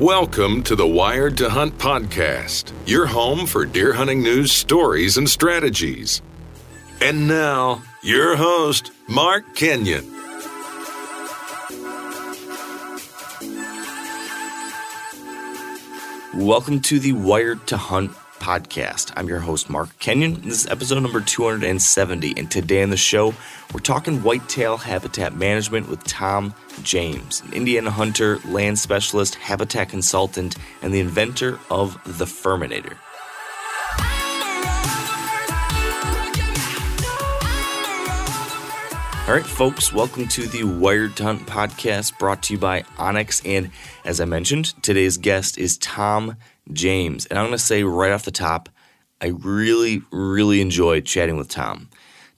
Welcome to the Wired to Hunt podcast, your home for deer hunting news, stories, and strategies. And now, your host, Mark Kenyon. Welcome to the Wired to Hunt podcast. I'm your host, Mark Kenyon. This is episode number 270. And today on the show, we're talking whitetail habitat management with Tom James, an Indiana hunter, land specialist, habitat consultant, and the inventor of the Firminator. All right, folks, welcome to the Wired Hunt podcast brought to you by onX. And as I mentioned, today's guest is Tom James. And I'm going to say right off the top, I really, really enjoyed chatting with Tom.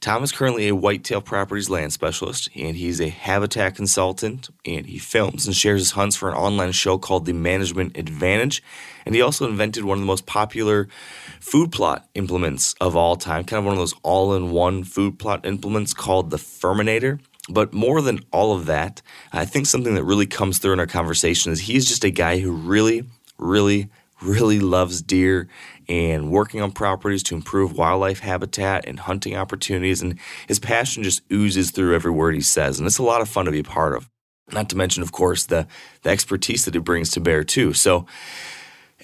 Tom is currently a whitetail properties land specialist, and he's a habitat consultant, and he films and shares his hunts for an online show called The Management Advantage. And he also invented one of the most popular food plot implements of all time, kind of one of those all in one food plot implements called the Firminator. But more than all of that, I think something that really comes through in our conversation is he's just a guy who really, really, really loves deer and working on properties to improve wildlife habitat and hunting opportunities. And his passion just oozes through every word he says. And it's a lot of fun to be a part of. Not to mention, of course, the, the expertise that he brings to bear, too. So,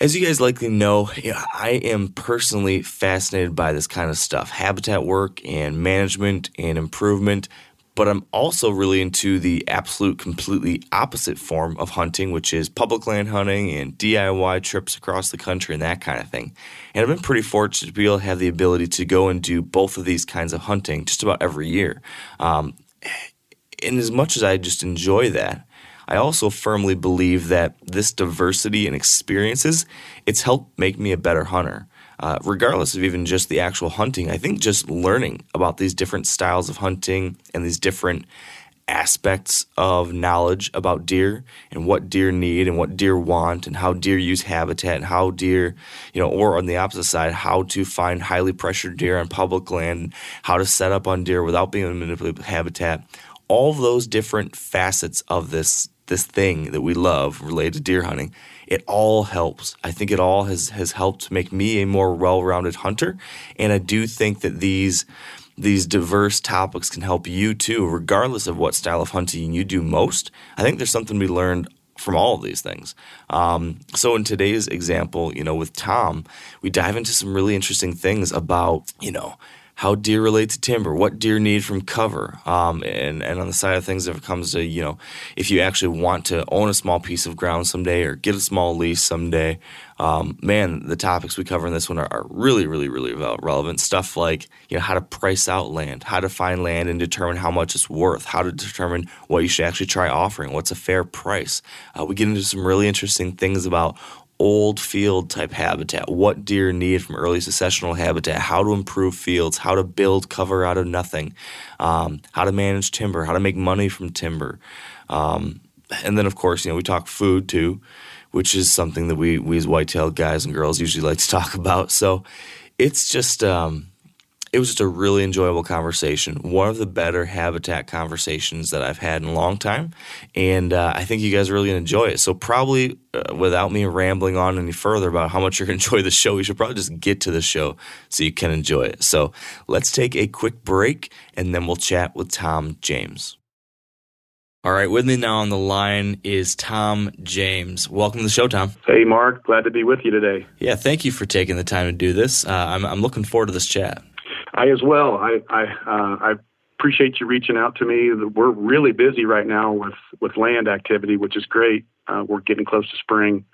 as you guys likely know, I am personally fascinated by this kind of stuff habitat work and management and improvement but I'm also really into the absolute, completely opposite form of hunting, which is public land hunting and DIY trips across the country and that kind of thing. And I've been pretty fortunate to be able to have the ability to go and do both of these kinds of hunting just about every year. Um, and as much as I just enjoy that, I also firmly believe that this diversity and experiences, it's helped make me a better hunter. Uh, regardless of even just the actual hunting, I think just learning about these different styles of hunting and these different aspects of knowledge about deer and what deer need and what deer want and how deer use habitat and how deer, you know, or on the opposite side, how to find highly pressured deer on public land, how to set up on deer without being in to manipulate habitat. All those different facets of this this thing that we love related to deer hunting it all helps. I think it all has has helped make me a more well-rounded hunter, and I do think that these these diverse topics can help you too, regardless of what style of hunting you do most. I think there's something we learned from all of these things. Um, so in today's example, you know, with Tom, we dive into some really interesting things about, you know, how deer relate to timber, what deer need from cover, um, and and on the side of things, if it comes to you know, if you actually want to own a small piece of ground someday or get a small lease someday, um, man, the topics we cover in this one are, are really, really, really relevant. Stuff like you know how to price out land, how to find land and determine how much it's worth, how to determine what you should actually try offering, what's a fair price. Uh, we get into some really interesting things about old field type habitat, what deer need from early successional habitat, how to improve fields, how to build cover out of nothing, um, how to manage timber, how to make money from timber. Um, and then, of course, you know, we talk food too, which is something that we, we as whitetail guys and girls usually like to talk about. So it's just, um, it was just a really enjoyable conversation. One of the better habitat conversations that I've had in a long time, and uh, I think you guys are really gonna enjoy it. So probably, uh, without me rambling on any further about how much you're gonna enjoy the show, you should probably just get to the show so you can enjoy it. So let's take a quick break, and then we'll chat with Tom James. All right, with me now on the line is Tom James. Welcome to the show, Tom. Hey, Mark. Glad to be with you today. Yeah, thank you for taking the time to do this. Uh, I'm, I'm looking forward to this chat. I as well. I I, uh, I appreciate you reaching out to me. We're really busy right now with with land activity, which is great. Uh, we're getting close to spring,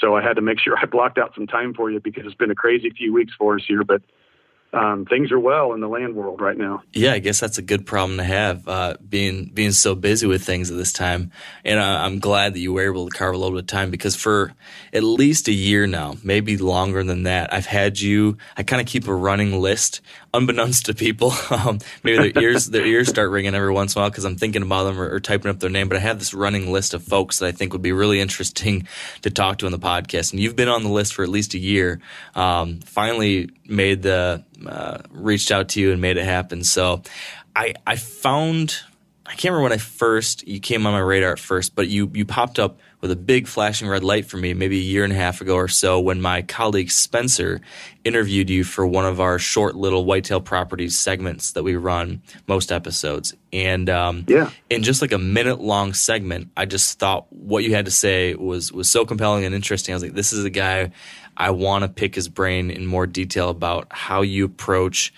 so I had to make sure I blocked out some time for you because it's been a crazy few weeks for us here. But um, things are well in the land world right now. Yeah, I guess that's a good problem to have, uh, being being so busy with things at this time. And uh, I'm glad that you were able to carve a little bit of time because for at least a year now, maybe longer than that, I've had you. I kind of keep a running list, unbeknownst to people. Um, maybe their ears their ears start ringing every once in a while because I'm thinking about them or, or typing up their name. But I have this running list of folks that I think would be really interesting to talk to on the podcast. And you've been on the list for at least a year. Um, finally made the uh, reached out to you and made it happen. So I I found I can't remember when I first you came on my radar at first, but you you popped up with a big flashing red light for me maybe a year and a half ago or so when my colleague Spencer interviewed you for one of our short little whitetail properties segments that we run most episodes. And um, Yeah. in just like a minute long segment, I just thought what you had to say was was so compelling and interesting. I was like, this is a guy I want to pick his brain in more detail about how you approach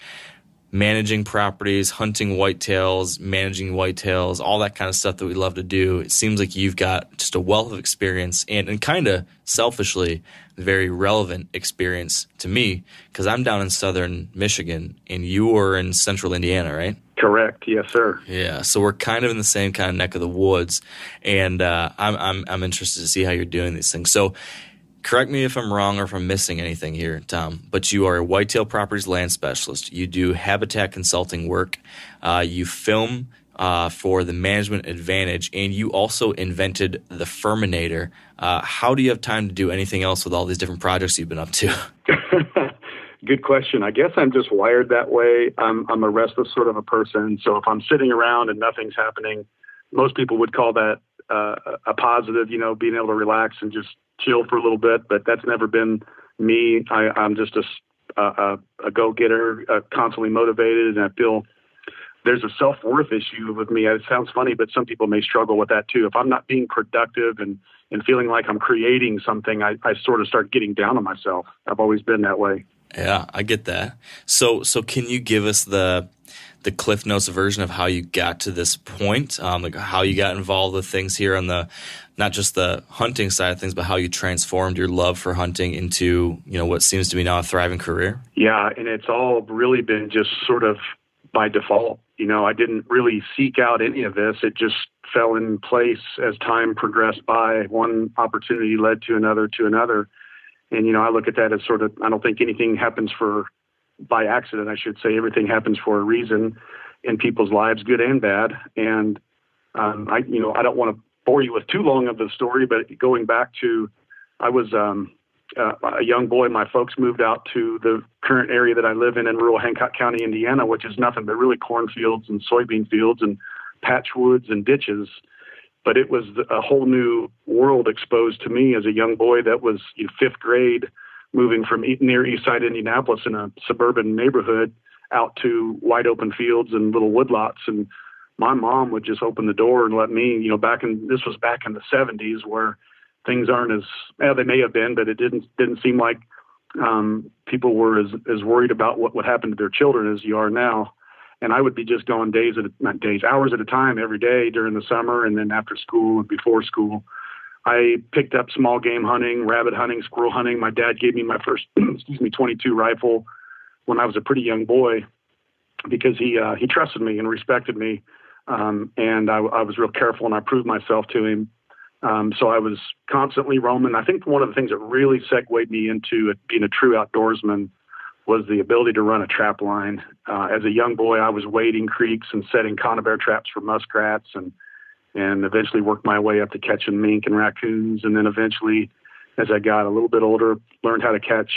managing properties, hunting whitetails, managing whitetails, all that kind of stuff that we love to do. It seems like you've got just a wealth of experience and, and kind of selfishly very relevant experience to me because I'm down in southern Michigan and you are in central Indiana, right? Correct. Yes, sir. Yeah, so we're kind of in the same kind of neck of the woods, and uh, I'm I'm I'm interested to see how you're doing these things. So, correct me if I'm wrong or if I'm missing anything here, Tom. But you are a whitetail properties land specialist. You do habitat consulting work. Uh, you film uh, for the Management Advantage, and you also invented the Firminator. Uh, how do you have time to do anything else with all these different projects you've been up to? Good question. I guess I'm just wired that way. I'm I'm a restless sort of a person. So if I'm sitting around and nothing's happening, most people would call that uh, a positive. You know, being able to relax and just chill for a little bit. But that's never been me. I, I'm just a a go-getter, uh, constantly motivated, and I feel there's a self-worth issue with me. It sounds funny, but some people may struggle with that too. If I'm not being productive and and feeling like I'm creating something, I, I sort of start getting down on myself. I've always been that way. Yeah, I get that. So, so can you give us the the Cliff Notes version of how you got to this point, um, like how you got involved with things here on the not just the hunting side of things, but how you transformed your love for hunting into you know what seems to be now a thriving career? Yeah, and it's all really been just sort of by default. You know, I didn't really seek out any of this. It just fell in place as time progressed by. One opportunity led to another to another. And, you know, I look at that as sort of, I don't think anything happens for by accident. I should say everything happens for a reason in people's lives, good and bad. And, um, I, you know, I don't want to bore you with too long of the story, but going back to, I was, um, uh, a young boy, my folks moved out to the current area that I live in in rural Hancock County, Indiana, which is nothing but really cornfields and soybean fields and patch woods and ditches. But it was a whole new world exposed to me as a young boy that was in fifth grade, moving from near East Side Indianapolis in a suburban neighborhood out to wide open fields and little woodlots. And my mom would just open the door and let me, you know, back in this was back in the 70s where things aren't as well, they may have been, but it didn't didn't seem like um, people were as as worried about what would happen to their children as you are now. And I would be just going days at a, not days, hours at a time every day during the summer, and then after school and before school. I picked up small game hunting, rabbit hunting, squirrel hunting. My dad gave me my first, excuse me, 22 rifle when I was a pretty young boy because he uh, he trusted me and respected me, um, and I, I was real careful and I proved myself to him. Um, so I was constantly roaming. I think one of the things that really segued me into being a true outdoorsman was the ability to run a trap line. Uh, as a young boy, I was wading creeks and setting conibear traps for muskrats, and and eventually worked my way up to catching mink and raccoons, and then eventually, as I got a little bit older, learned how to catch.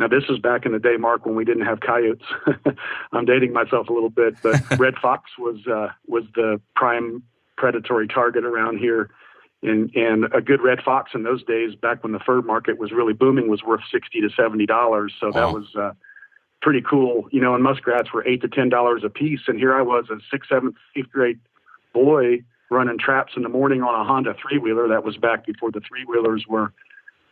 Now this was back in the day, Mark, when we didn't have coyotes. I'm dating myself a little bit, but red fox was uh, was the prime predatory target around here and and a good red fox in those days, back when the fur market was really booming, was worth sixty to seventy dollars. So that Wow. was uh, pretty cool. You know, and muskrats were eight to ten dollars a piece, and here I was, a sixth, seventh, eighth grade boy running traps in the morning on a Honda three wheeler. That was back before the three wheelers were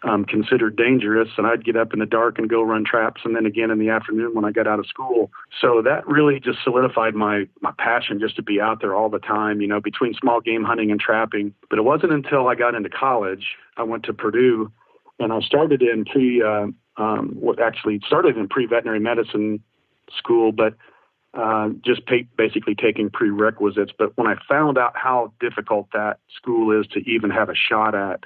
um, considered dangerous. And I'd get up in the dark and go run traps, and then again in the afternoon when I got out of school. So that really just solidified my my passion just to be out there all the time. You know, between small game hunting and trapping. But it wasn't until I got into college, I went to Purdue, and I started in pre. Uh, um, what actually started in pre veterinary medicine school, but uh, just pay, basically taking prerequisites. But when I found out how difficult that school is to even have a shot at,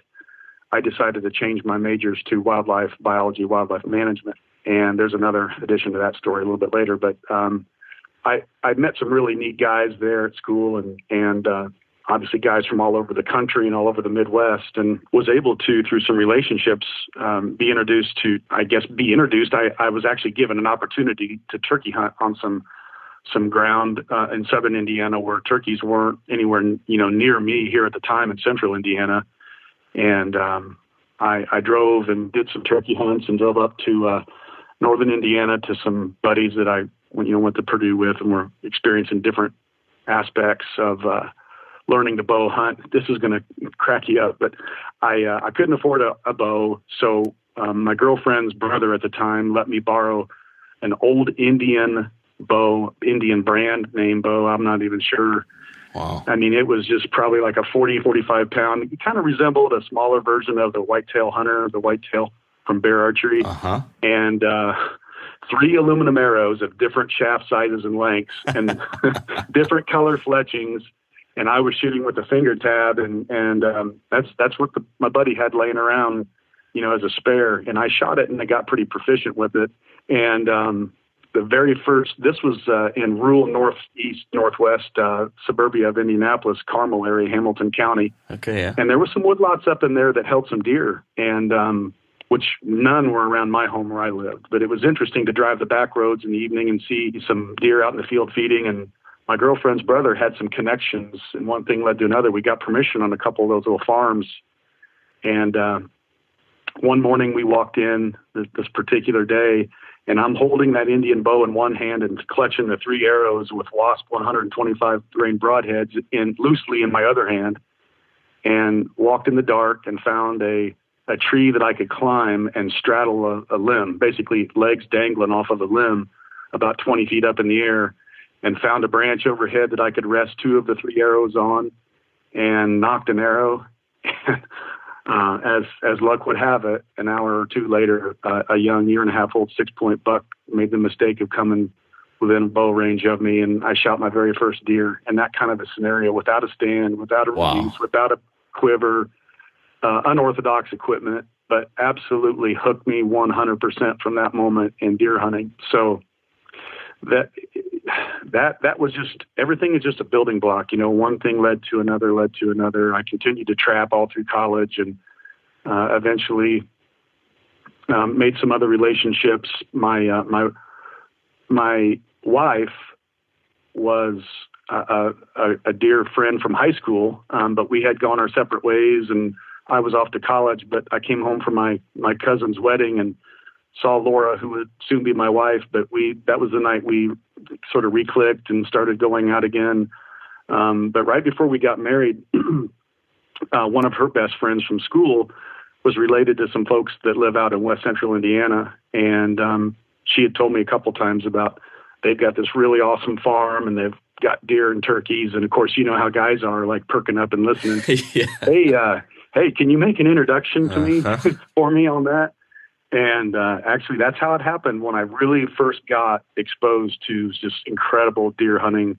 I decided to change my majors to wildlife biology, wildlife management. And there's another addition to that story a little bit later. But um, I I met some really neat guys there at school, and and uh, obviously guys from all over the country and all over the Midwest, and was able to through some relationships um, be introduced to I guess be introduced. I I was actually given an opportunity to turkey hunt on some some ground uh, in southern Indiana where turkeys weren't anywhere you know near me here at the time in central Indiana and um, I, I drove and did some turkey hunts and drove up to uh, northern Indiana to some buddies that I you know went to Purdue with, and were experiencing different aspects of uh, learning to bow hunt. This is going to crack you up, but I uh, I couldn't afford a, a bow, so um, my girlfriend's brother at the time let me borrow an old Indian bow, Indian brand name bow. I'm not even sure Wow. I mean, it was just probably like a 40, 45 pound. It kind of resembled a smaller version of the whitetail hunter, the whitetail from bear archery. Uh-huh. And uh, three aluminum arrows of different shaft sizes and lengths and different color fletchings. And I was shooting with a finger tab, and and um, that's that's what the, my buddy had laying around, you know, as a spare. And I shot it, and I got pretty proficient with it. And um, the very first, this was uh, in rural northeast, northwest uh, suburbia of Indianapolis, Carmel area, Hamilton County. Okay, yeah. And there were some woodlots up in there that held some deer, and um, which none were around my home where I lived. But it was interesting to drive the back roads in the evening and see some deer out in the field feeding. And my girlfriend's brother had some connections, and one thing led to another. We got permission on a couple of those little farms, and uh, one morning we walked in this, particular day and I'm holding that Indian bow in one hand and clutching the three arrows with Wasp 125 grain broadheads in loosely in my other hand, and walked in the dark and found a a tree that I could climb and straddle a, a limb, basically legs dangling off of a limb, about 20 feet up in the air, and found a branch overhead that I could rest two of the three arrows on, and knocked an arrow. Uh, as as luck would have it, an hour or two later, uh, a young year and a half old six point buck made the mistake of coming within bow range of me, and I shot my very first deer. And that kind of a scenario, without a stand, without a Wow. release, without a quiver, uh, unorthodox equipment, but absolutely hooked me 100% from that moment in deer hunting. So that that that was just everything is just a building block. You know, one thing led to another, led to another. I continued to trap all through college, and uh, eventually um, made some other relationships. My uh, my my wife was a, a, a dear friend from high school, um, but we had gone our separate ways, and I was off to college. But I came home from my my cousin's wedding and saw Laura, who would soon be my wife. But we that was the night we sort of reclicked and started going out again. Um, but right before we got married, uh, one of her best friends from school was related to some folks that live out in West Central Indiana, and um, she had told me a couple times about they've got this really awesome farm and they've got deer and turkeys, and of course you know how guys are like perking up and listening yeah. hey, uh, hey, can you make an introduction to me Uh-huh. for me on that? And uh, actually, that's how it happened when I really first got exposed to just incredible deer hunting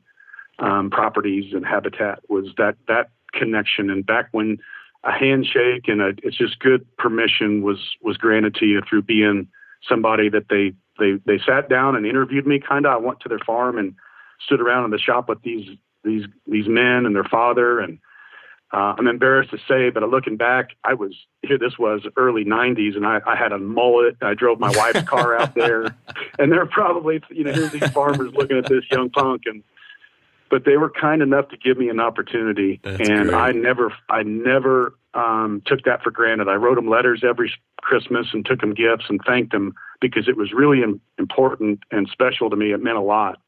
um, properties and habitat. Was that that connection? And back when a handshake and a it's just good permission was was granted to you through being somebody that they they they sat down and interviewed me. Kind of, I went to their farm and stood around in the shop with these these these men and their father and uh, I'm embarrassed to say, but looking back, I was here. This was early '90s, and I, I had a mullet. I drove my wife's car out there, and they're probably, you know, here's these farmers looking at this young punk, and but they were kind enough to give me an opportunity, That's and great. I never, I never um, took that for granted. I wrote them letters every Christmas and took them gifts and thanked them because it was really important and special to me. It meant a lot,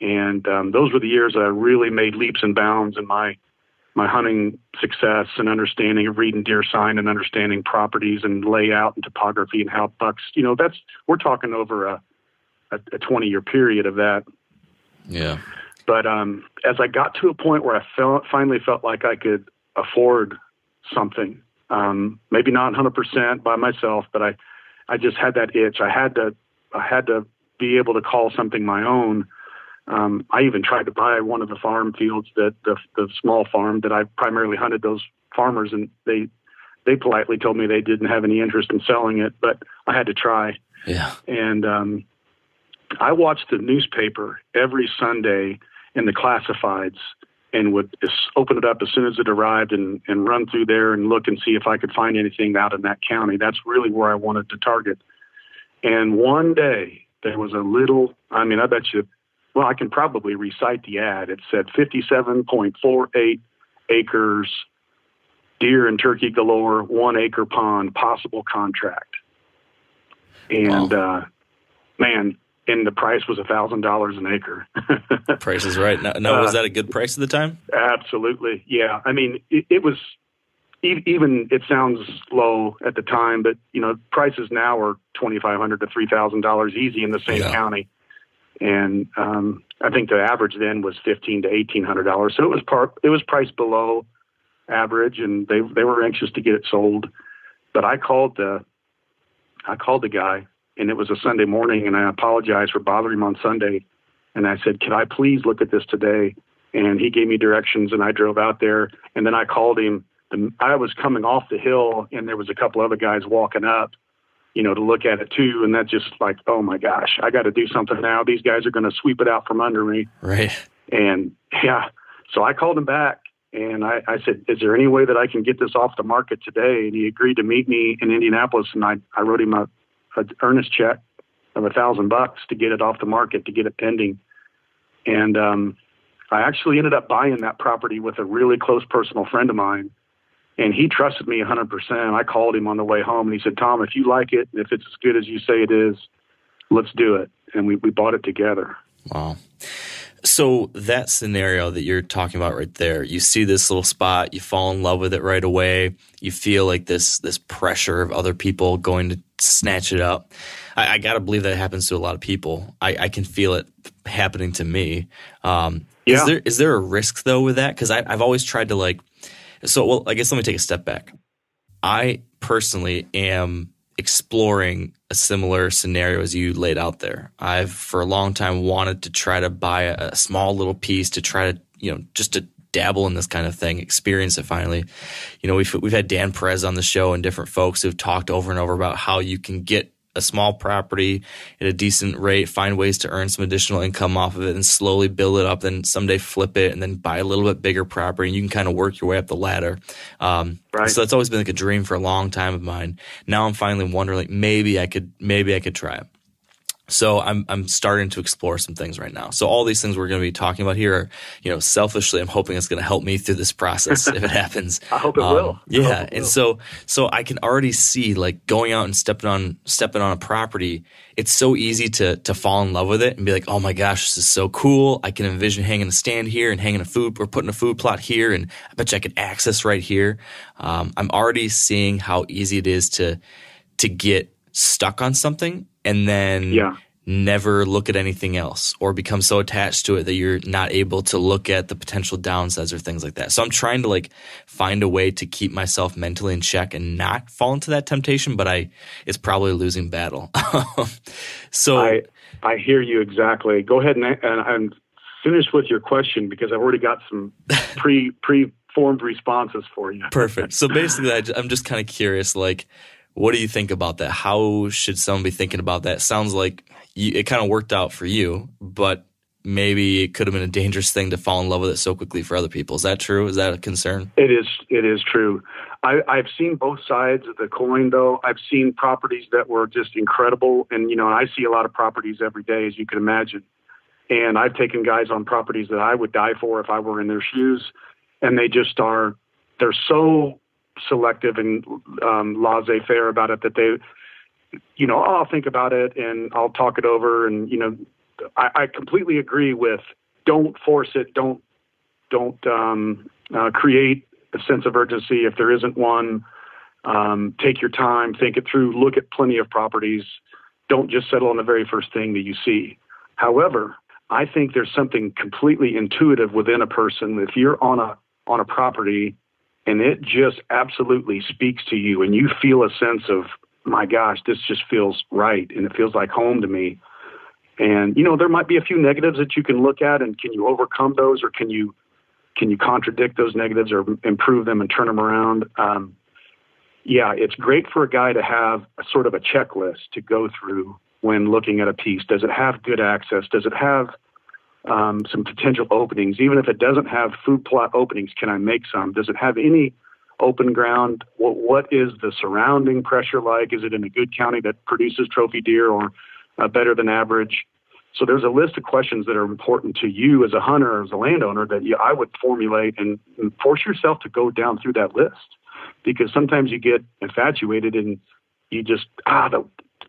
and um, those were the years that I really made leaps and bounds in my my hunting success and understanding of reading deer sign and understanding properties and layout and topography and how bucks. You know, that's we're talking over a a, a 20 year period of that. Yeah. But um, as I got to a point where I felt, finally felt like I could afford something, um, maybe not 100% by myself, but I, I just had that itch. I had to, I had to be able to call something my own. Um, I even tried to buy one of the farm fields that the, the small farm that I primarily hunted those farmers, and they, they politely told me they didn't have any interest in selling it, but I had to try. Yeah. And um, I watched the newspaper every Sunday in the classifieds and would open it up as soon as it arrived and, and run through there and look and see if I could find anything out in that county. That's really where I wanted to target. And one day there was a little, I mean, I bet you, well, I can probably recite the ad. It said 57.48 acres, deer and turkey galore, one acre pond, possible contract. And, uh, man, and the price was a thousand dollars an acre. Price is right. Now, now was Uh, that a good price at the time? Absolutely, yeah. I mean, it, it was even. It sounds low at the time, but you know, prices now are twenty five hundred to three thousand dollars easy in the same Yeah. county, and um, I think the average then was fifteen to eighteen hundred dollars. So it was it was priced below average, and they they were anxious to get it sold. But I called the I called the guy, and it was a Sunday morning, and I apologized for bothering him on Sunday. And I said, "Can I please look at this today?" And he gave me directions, and I drove out there. And then I called him. I was coming off the hill, and there was a couple other guys walking up, you know, to look at it too. And that just like, oh my gosh, I got to do something now. These guys are going to sweep it out from under me. Right. And yeah, so I called him back and I, I said, Is there any way that I can get this off the market today? And he agreed to meet me in Indianapolis. And I, I wrote him a, a earnest check of a thousand bucks to get it off the market, to get it pending. And um, I actually ended up buying that property with a really close personal friend of mine. And he trusted me 100%. I called him on the way home and he said, Tom, if you like it, if it's as good as you say it is, let's do it. And we, we bought it together. Wow. So that scenario that you're talking about right there, you see this little spot, you fall in love with it right away. You feel like this this pressure of other people going to snatch it up. I, I got to believe that happens to a lot of people. I, I can feel it happening to me. Um, Yeah. Is there is there a risk though with that? Because I've always tried to like. So well, I guess let me take a step back. I personally am exploring a similar scenario as you laid out there. I've for a long time wanted to try to buy a, a small little piece to try to, you know, just to dabble in this kind of thing, experience it finally. You know, we've we've had Dan Perez on the show and different folks who've talked over and over about how you can get a small property at a decent rate, find ways to earn some additional income off of it, and slowly build it up. Then someday flip it, and then buy a little bit bigger property. And you can kind of work your way up the ladder. Um, Right. So that's always been like a dream for a long time of mine. Now I'm finally wondering, like maybe I could, maybe I could try it. So I'm I'm starting to explore some things right now. So all these things we're going to be talking about here are, you know, selfishly, I'm hoping it's going to help me through this process if it happens. I hope it Um, will. Yeah, it and will. so so I can already see like going out and stepping on stepping on a property. It's so easy to to fall in love with it and be like, oh my gosh, this is so cool. I can envision hanging a stand here and hanging a food or putting a food plot here, and I bet you I could access right here. Um, I'm already seeing how easy it is to to get stuck on something and then Yeah. never look at anything else or become so attached to it that you're not able to look at the potential downsides or things like that. So I'm trying to like find a way to keep myself mentally in check and not fall into that temptation, but I it's probably a losing battle. so I I hear you exactly. Go ahead and, and, and finish with your question because I've already got some pre pre formed responses for you. Perfect. So basically, I, am just kind of curious, like, what do you think about that? How should someone be thinking about that? Sounds like you, it kind of worked out for you, but maybe it could have been a dangerous thing to fall in love with it so quickly for other people. Is that true? Is that a concern? It is. It is true. I, I've seen both sides of the coin, though. I've seen properties that were just incredible, and you know, I see a lot of properties every day, as you can imagine. And I've taken guys on properties that I would die for if I were in their shoes, and they just are. They're so selective and um, laissez-faire about it that they, you know, oh, I'll think about it and I'll talk it over, and you know, I, I completely agree with don't force it, don't don't um, uh, create a sense of urgency if there isn't one. Um, take your time, think it through, look at plenty of properties. Don't just settle on the very first thing that you see. However, I think there's something completely intuitive within a person. If you're on a on a property and it just absolutely speaks to you and you feel a sense of my gosh, this just feels right and it feels like home to me. And you know, there might be a few negatives that you can look at and can you overcome those or can you can you contradict those negatives or improve them and turn them around? Um, yeah, it's great for a guy to have a sort of a checklist to go through when looking at a piece. Does it have good access? Does it have um, some potential openings? Even if it doesn't have food plot openings, can I make some? Does it have any open ground? What, what is the surrounding pressure like? Is it in a good county that produces trophy deer or uh, better than average? So there's a list of questions that are important to you as a hunter as a landowner that you, I would formulate and, and force yourself to go down through that list because sometimes you get infatuated and you just ah the,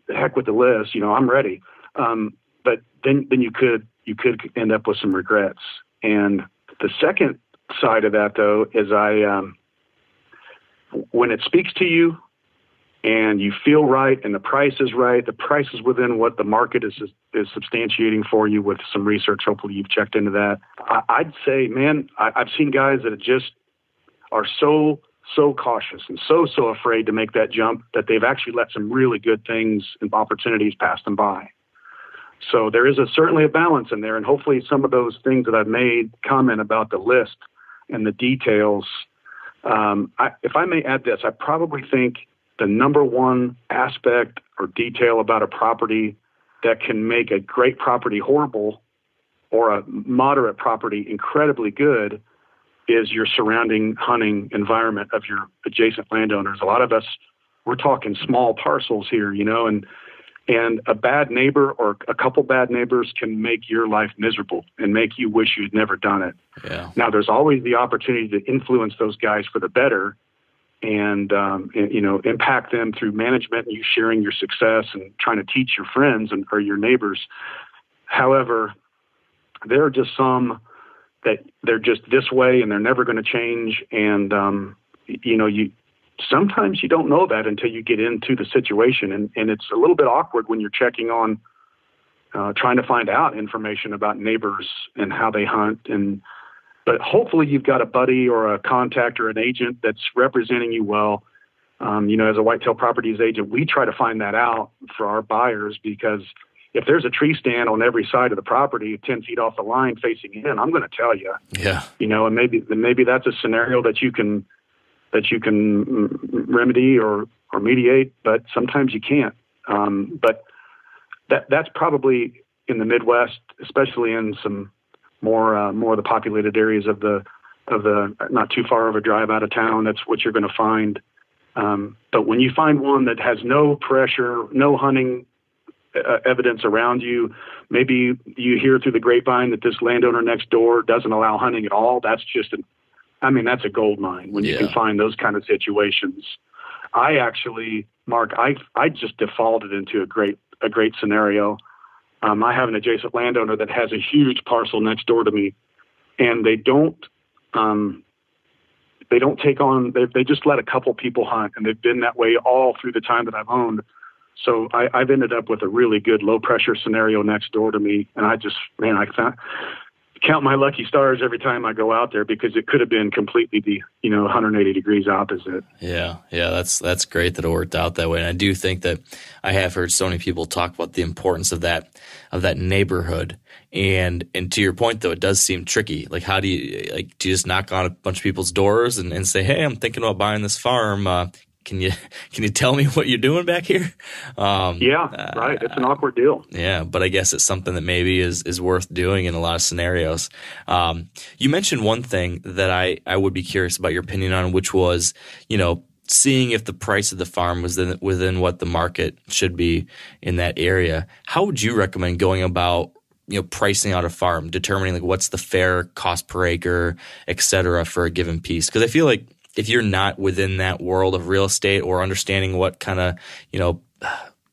the heck with the list, you know I'm ready. Um, but then then you could you could end up with some regrets. And the second side of that though is I um, when it speaks to you and you feel right and the price is right, the price is within what the market is is substantiating for you with some research. Hopefully you've checked into that. I, would say, man, I, I've seen guys that just are so so cautious and so so afraid to make that jump that they've actually let some really good things and opportunities pass them by. So there is a, certainly a balance in there, and hopefully some of those things that I've made comment about the list and the details. Um, I, if I may add this, I probably think the number one aspect or detail about a property that can make a great property horrible or a moderate property incredibly good is your surrounding hunting environment of your adjacent landowners. A lot of us, we're talking small parcels here, you know, and and a bad neighbor or a couple bad neighbors can make your life miserable and make you wish you'd never done it. Yeah. Now, there's always the opportunity to influence those guys for the better, and, um, and you know impact them through management and you sharing your success and trying to teach your friends and or your neighbors. However, there are just some that they're just this way and they're never going to change. And um, you know, you sometimes you don't know that until you get into the situation, and and it's a little bit awkward when you're checking on. Uh, trying to find out information about neighbors and how they hunt and but hopefully you've got a buddy or a contact or an agent that's representing you well um, you know as a whitetail properties agent we try to find that out for our buyers because if there's a tree stand on every side of the property, ten feet off the line facing in, I'm going to tell you. Yeah. You know, and maybe maybe that's a scenario that you can that you can remedy or or mediate, but sometimes you can't. Um, but that that's probably in the Midwest, especially in some more uh, more of the populated areas of the of the not too far of a drive out of town. That's what you're going to find. Um, but when you find one that has no pressure, no hunting uh, evidence around you. Maybe you hear through the grapevine that this landowner next door doesn't allow hunting at all. That's just an, I mean, that's a gold mine when you Yeah. can find those kind of situations. I actually, Mark, I I just defaulted into a great a great scenario. Um, I have an adjacent landowner that has a huge parcel next door to me, and they don't um, they don't take on they they just let a couple people hunt, and they've been that way all through the time that I've owned. So I, I've ended up with a really good low pressure scenario next door to me, and I just man, I found, count my lucky stars every time I go out there because it could have been completely the you know 180 degrees opposite. Yeah, yeah, that's that's great that it worked out that way. And I do think that I have heard so many people talk about the importance of that of that neighborhood. And and to your point though, it does seem tricky. Like how do you like do you just knock on a bunch of people's doors and, and say, Hey, I'm thinking about buying this farm. Uh, can you can you tell me what you're doing back here? Um, Yeah, right. It's an awkward deal. yeah, but I guess it's something that maybe is, is worth doing in a lot of scenarios. Um, you mentioned one thing that I, I would be curious about your opinion on, which was, you know, seeing if the price of the farm was within, within what the market should be in that area. How would you recommend going about, you know, pricing out a farm, determining like what's the fair cost per acre, et cetera, for a given piece? Because I feel like if you're not within that world of real estate or understanding what kind of, you know,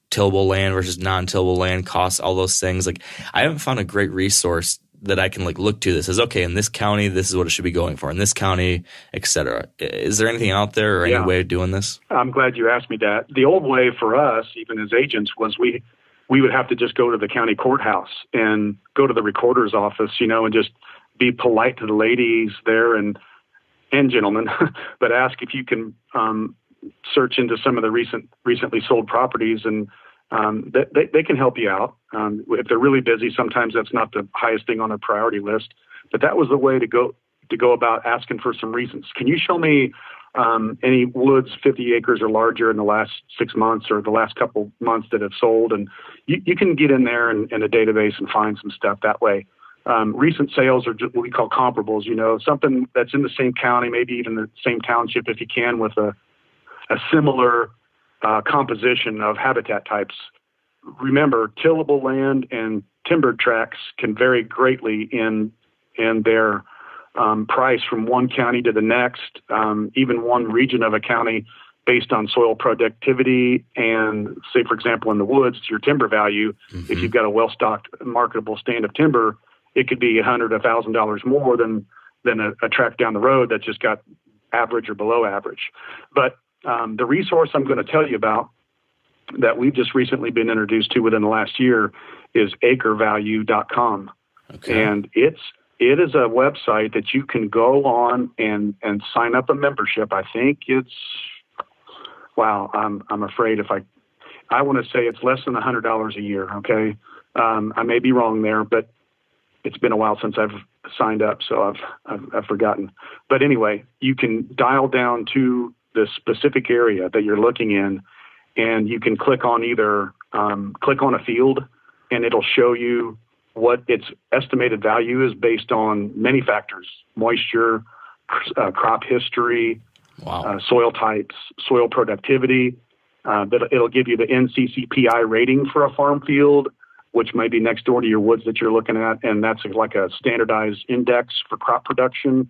tillable land versus non-tillable land costs, all those things. Like I haven't found a great resource that I can like look to that says, okay, in this county, this is what it should be going for. In this county, et cetera. Is there anything out there or Yeah. any way of doing this? I'm glad you asked me that. The old way for us, even as agents, was we we would have to just go to the county courthouse and go to the recorder's office, you know, and just be polite to the ladies there and and gentlemen, but ask if you can um, search into some of the recent recently sold properties and um, they, they, can help you out. Um, if they're really busy, sometimes that's not the highest thing on their priority list. But that was the way to go to go about asking for some reasons. Can you show me um, any woods 50 acres or larger in the last six months or the last couple months that have sold? And you, you can get in there and in a database and find some stuff that way. Um, recent sales are just what we call comparables. You know, something that's in the same county, maybe even the same township, if you can, with a a similar uh, composition of habitat types. Remember, tillable land and timbered tracts can vary greatly in in their um, price from one county to the next, um, even one region of a county, based on soil productivity and, say, for example, in the woods, your timber value. If you've got a well-stocked, marketable stand of timber, it could be a hundred, a thousand dollars more than than a, a tract down the road that just got average or below average. But um, the resource I'm going to tell you about that we've just recently been introduced to within the last year is acrevalue.com. And it's it is a website that you can go on and and sign up a membership. I think it's wow, I'm I'm afraid if I I want to say it's less than hundred dollars a year, okay? Um, I may be wrong there, but it's been a while since I've signed up, so I've, I've I've forgotten. But anyway, you can dial down to the specific area that you're looking in, and you can click on either um, click on a field, and it'll show you what its estimated value is based on many factors: moisture, uh, crop history, Wow. uh, soil types, soil productivity. Uh, but it'll give you the NCCPI rating for a farm field, which may be next door to your woods that you're looking at, and that's like a standardized index for crop production.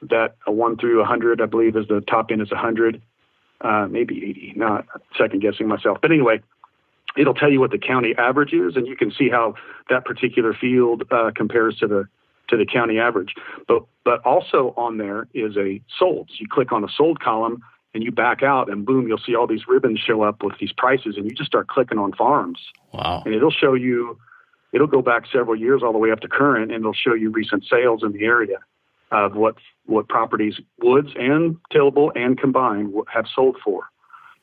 That a one through 100, I believe, is the top end is 100, uh, maybe 80. Not second guessing myself, but anyway, it'll tell you what the county average is, and you can see how that particular field uh, compares to the to the county average. But but also on there is a sold. So you click on the sold column and you back out, and boom, you'll see all these ribbons show up with these prices, and you just start clicking on farms, Wow. and it'll show you. It'll go back several years all the way up to current, and it'll show you recent sales in the area of what what properties, woods and tillable and combined, have sold for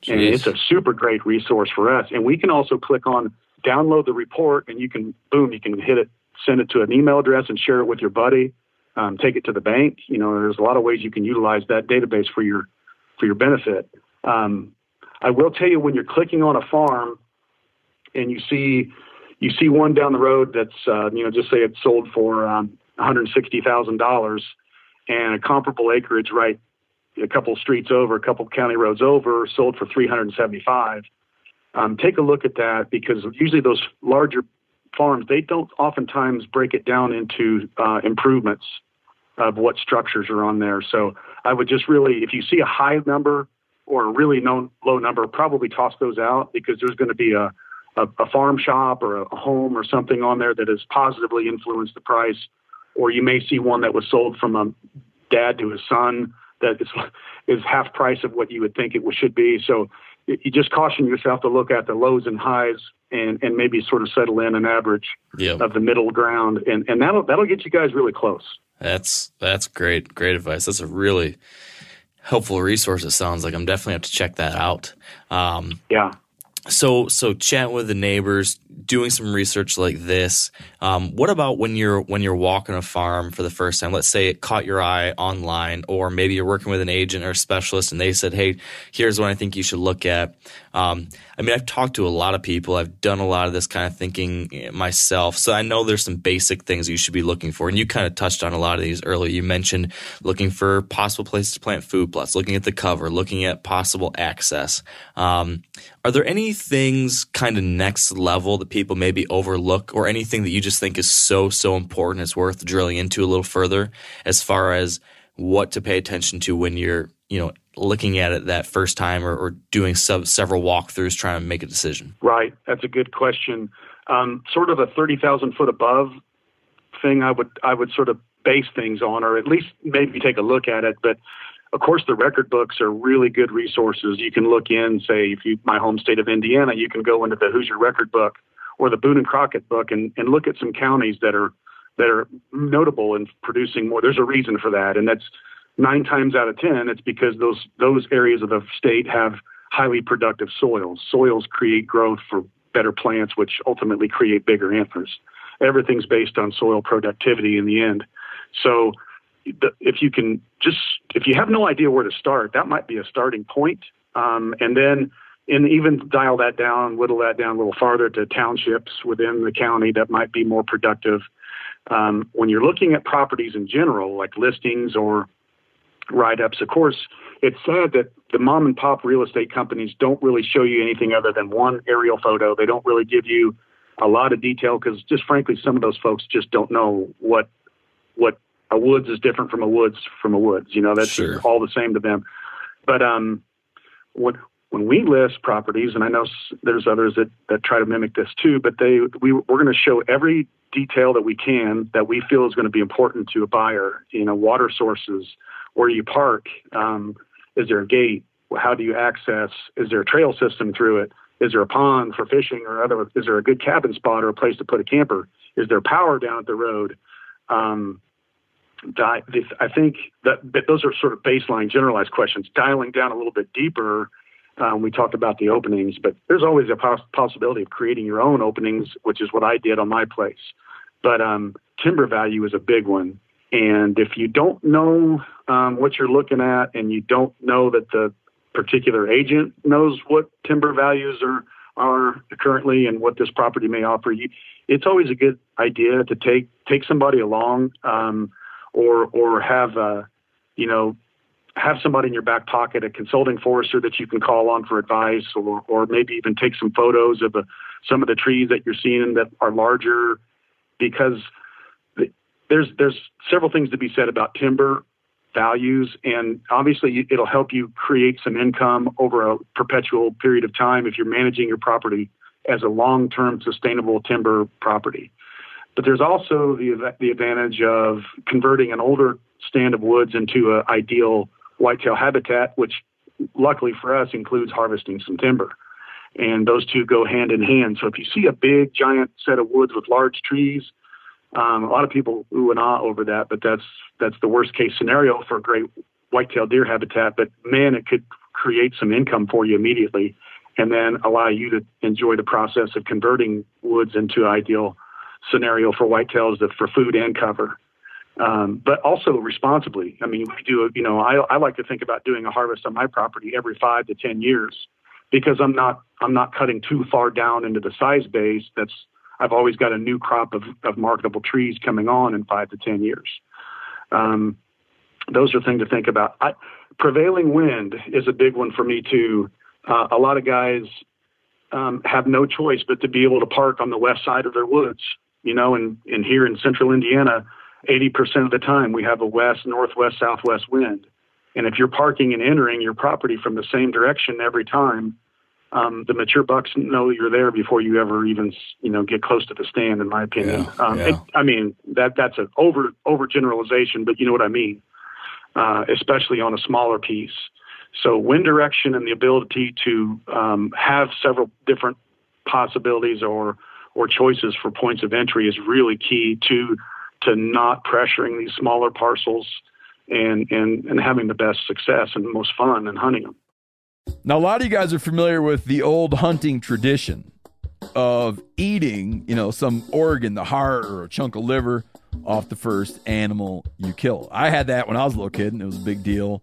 and it's a super great resource for us. And we can also click on download the report, and you can boom, you can hit it, send it to an email address, and share it with your buddy. Um, take it to the bank. You know, there's a lot of ways you can utilize that database for your for your benefit. Um, I will tell you when you're clicking on a farm, and you see you see one down the road that's uh, you know just say it's sold for um, $160,000, and a comparable acreage right a couple streets over, a couple county roads over, sold for 375. Um, take a look at that because usually those larger farms they don't oftentimes break it down into uh, improvements of what structures are on there. So I would just really, if you see a high number or a really no, low number, probably toss those out because there's going to be a, a, a farm shop or a, home or something on there that has positively influenced the price. Or you may see one that was sold from a dad to his son that is, is half price of what you would think it should be. So you you just caution yourself to look at the lows and highs and, and maybe sort of settle in an average Yep. of the middle ground. And, and that'll, that'll get you guys really close. That's that's great. Great advice. That's a really helpful resource. It sounds like I'm definitely have to check that out. Um, Yeah. So so chat with the neighbors, doing some research like this. Um, what about when you're when you're walking a farm for the first time? Let's say it caught your eye online, or maybe you're working with an agent or a specialist, and they said, "Hey, here's what I think you should look at." Um, I mean, I've talked to a lot of people. I've done a lot of this kind of thinking eh, myself, so I know there's some basic things you should be looking for. And you kind of touched on a lot of these earlier. You mentioned looking for possible places to plant food plots, looking at the cover, looking at possible access. Um, are there any things kind of next level that people maybe overlook, or anything that you just think is so so important it's worth drilling into a little further, as far as what to pay attention to when you're you know looking at it that first time or, or doing sub, several walkthroughs trying to make a decision? Right. That's a good question. Um, sort of a 30,000 foot above thing I would I would sort of base things on, or at least maybe take a look at it. But of course, the record books are really good resources. You can look in, say, if you my home state of Indiana, you can go into the Hoosier Record Book or the Boone and Crockett Book and, and look at some counties that are that are notable in producing more. There's a reason for that, and that's nine times out of ten, it's because those those areas of the state have highly productive soils. Soils create growth for better plants, which ultimately create bigger antlers. Everything's based on soil productivity in the end. So if you can just if you have no idea where to start, that might be a starting point. Um, and then and even dial that down, whittle that down a little farther to townships within the county that might be more productive. Um, when you're looking at properties in general, like listings or write ups, of course, it's sad that the mom and pop real estate companies don't really show you anything other than one aerial photo. They don't really give you a lot of detail because, just frankly, some of those folks just don't know what what a woods is different from a woods from a woods. You know, that's Sure. all the same to them. But um, when when we list properties, and I know there's others that, that try to mimic this too, but they we we're going to show every detail that we can that we feel is going to be important to a buyer. You know, water sources, where you park, um, is there a gate? How do you access? Is there a trail system through it? Is there a pond for fishing or other? Is there a good cabin spot or a place to put a camper? Is there power down at the road? Um, di- this, I think that, that those are sort of baseline generalized questions. Dialing down a little bit deeper, um, we talked about the openings, but there's always a poss- possibility of creating your own openings, which is what I did on my place. But um, timber value is a big one. And if you don't know um, what you're looking at and you don't know that the particular agent knows what timber values are, are currently and what this property may offer you, it's always a good idea to take take somebody along um, or or have uh, you know have somebody in your back pocket, a consulting forester that you can call on for advice, or or maybe even take some photos of the, some of the trees that you're seeing that are larger, because the- there's there's several things to be said about timber values, and obviously it'll help you create some income over a perpetual period of time if you're managing your property as a long-term sustainable timber property. But there's also the the advantage of converting an older stand of woods into an ideal whitetail habitat, which luckily for us includes harvesting some timber. And those two go hand in hand. So if you see a big giant set of woods with large trees, um, a lot of people ooh and ah over that, but that's that's the worst case scenario for great whitetail deer habitat. But man, it could create some income for you immediately, and then allow you to enjoy the process of converting woods into ideal scenario for whitetails for food and cover. Um, but also responsibly. I mean, we do, you know, I, I like to think about doing a harvest on my property every five to 10 years because I'm not, I'm not cutting too far down into the size base. That's, I've always got a new crop of, of marketable trees coming on in five to 10 years. Um, those are things to think about. I, prevailing wind is a big one for me too. Uh, a lot of guys um, have no choice but to be able to park on the west side of their woods. You know, and, and here in central Indiana, 80% of the time we have a west, northwest, southwest wind. And if you're parking and entering your property from the same direction every time, um, the mature bucks know you're there before you ever even, you know, get close to the stand. In my opinion, Yeah, um, yeah. It, I mean that that's an over overgeneralization, but you know what I mean. Uh, especially on a smaller piece. So wind direction and the ability to um, have several different possibilities or or choices for points of entry is really key to to not pressuring these smaller parcels and and and having the best success and most fun in hunting them. Now, a lot of you guys are familiar with the old hunting tradition of eating, you know, some organ, the heart or a chunk of liver off the first animal you kill. I had that when I was a little kid, and it was a big deal.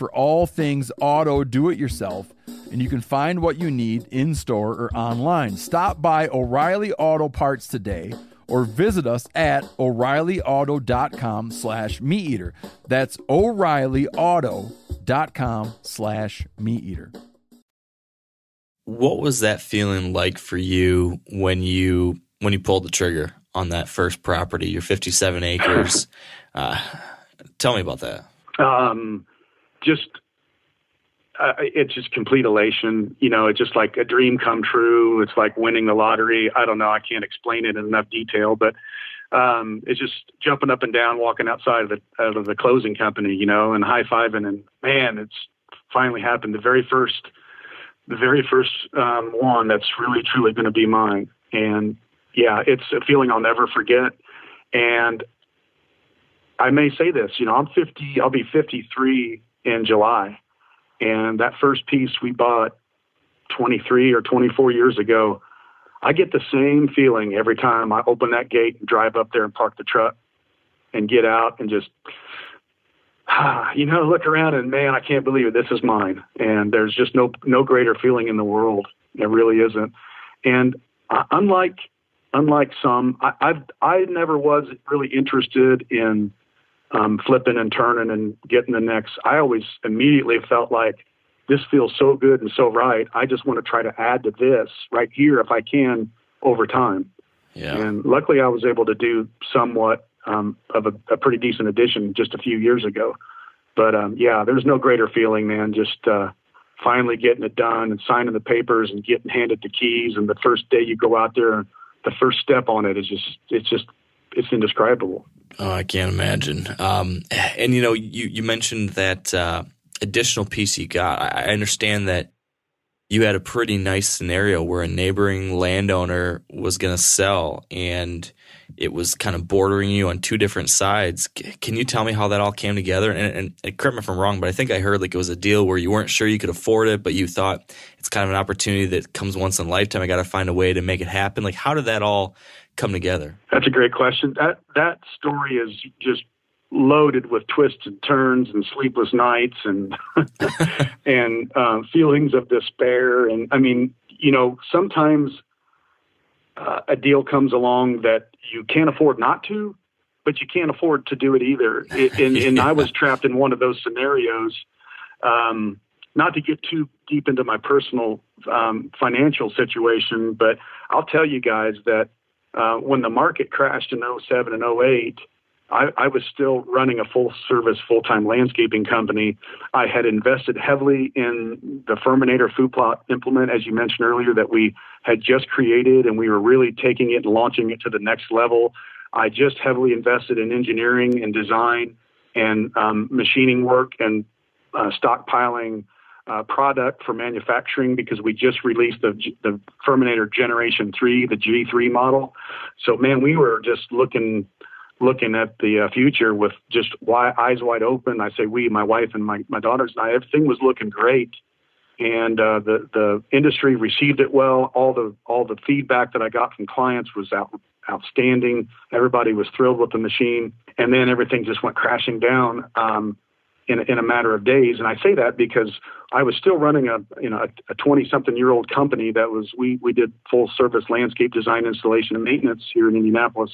for all things auto do it yourself and you can find what you need in store or online. Stop by O'Reilly Auto Parts today or visit us at o'reillyauto.com slash meateater. That's o'reillyauto.com slash meateater. What was that feeling like for you when you when you pulled the trigger on that first property, your 57 acres? Uh, tell me about that. Um, just uh, it's just complete elation. You know, it's just like a dream come true. It's like winning the lottery. I don't know. I can't explain it in enough detail, but um, it's just jumping up and down, walking outside of the out of the closing company, you know, and high fiving. And man, it's finally happened. The very first, the very first um, one that's really truly going to be mine. And yeah, it's a feeling I'll never forget. And I may say this, you know, I'm 50. I'll be 53 in July and that first piece we bought 23 or 24 years ago, I get the same feeling every time I open that gate and drive up there and park the truck and get out and just, ah, you know, look around and man, I can't believe it. This is mine. And there's just no, no greater feeling in the world. There really isn't. And unlike, unlike some, I, I've, I never was really interested in um, flipping and turning and getting the next. I always immediately felt like this feels so good and so right. I just want to try to add to this right here if I can over time. Yeah. And luckily, I was able to do somewhat um, of a, a, pretty decent addition just a few years ago. But um, yeah, there's no greater feeling, man. Just uh, finally getting it done and signing the papers and getting handed the keys. And the first day you go out there, the first step on it is just it's just it's indescribable. Oh, I can't imagine. Um, and you know, you you mentioned that uh, additional piece you got. I, understand that you had a pretty nice scenario where a neighboring landowner was going to sell, and it was kind of bordering you on two different sides. Can you tell me how that all came together? And, and, and, correct me if I'm wrong, but I think I heard like it was a deal where you weren't sure you could afford it, but you thought it's kind of an opportunity that comes once in a lifetime. I got to find a way to make it happen. Like, how did that all come together? That's a great question. That that story is just loaded with twists and turns and sleepless nights and and uh, feelings of despair. And I mean, you know, sometimes uh, a deal comes along that you can't afford not to, but you can't afford to do it either. It, and, yeah. and I was trapped in one of those scenarios. Um, not to get too deep into my personal um, financial situation, but I'll tell you guys that uh, when the market crashed in 07 and 08, I, I was still running a full service, full time landscaping company. I had invested heavily in the Firminator food plot implement, as you mentioned earlier, that we had just created, and we were really taking it and launching it to the next level. I just heavily invested in engineering and design and um, machining work and uh, stockpiling uh, product for manufacturing because we just released the the Firminator Generation Three, the G3 model. So man, we were just looking looking at the uh, future with just wide, eyes wide open. I say we, my wife and my my daughters and I, everything was looking great, and uh, the the industry received it well. All the all the feedback that I got from clients was out, outstanding. Everybody was thrilled with the machine, and then everything just went crashing down. Um, in, in a matter of days. And I say that because I was still running a you know a 20 something year old company that was we we did full service landscape design, installation, and maintenance here in Indianapolis.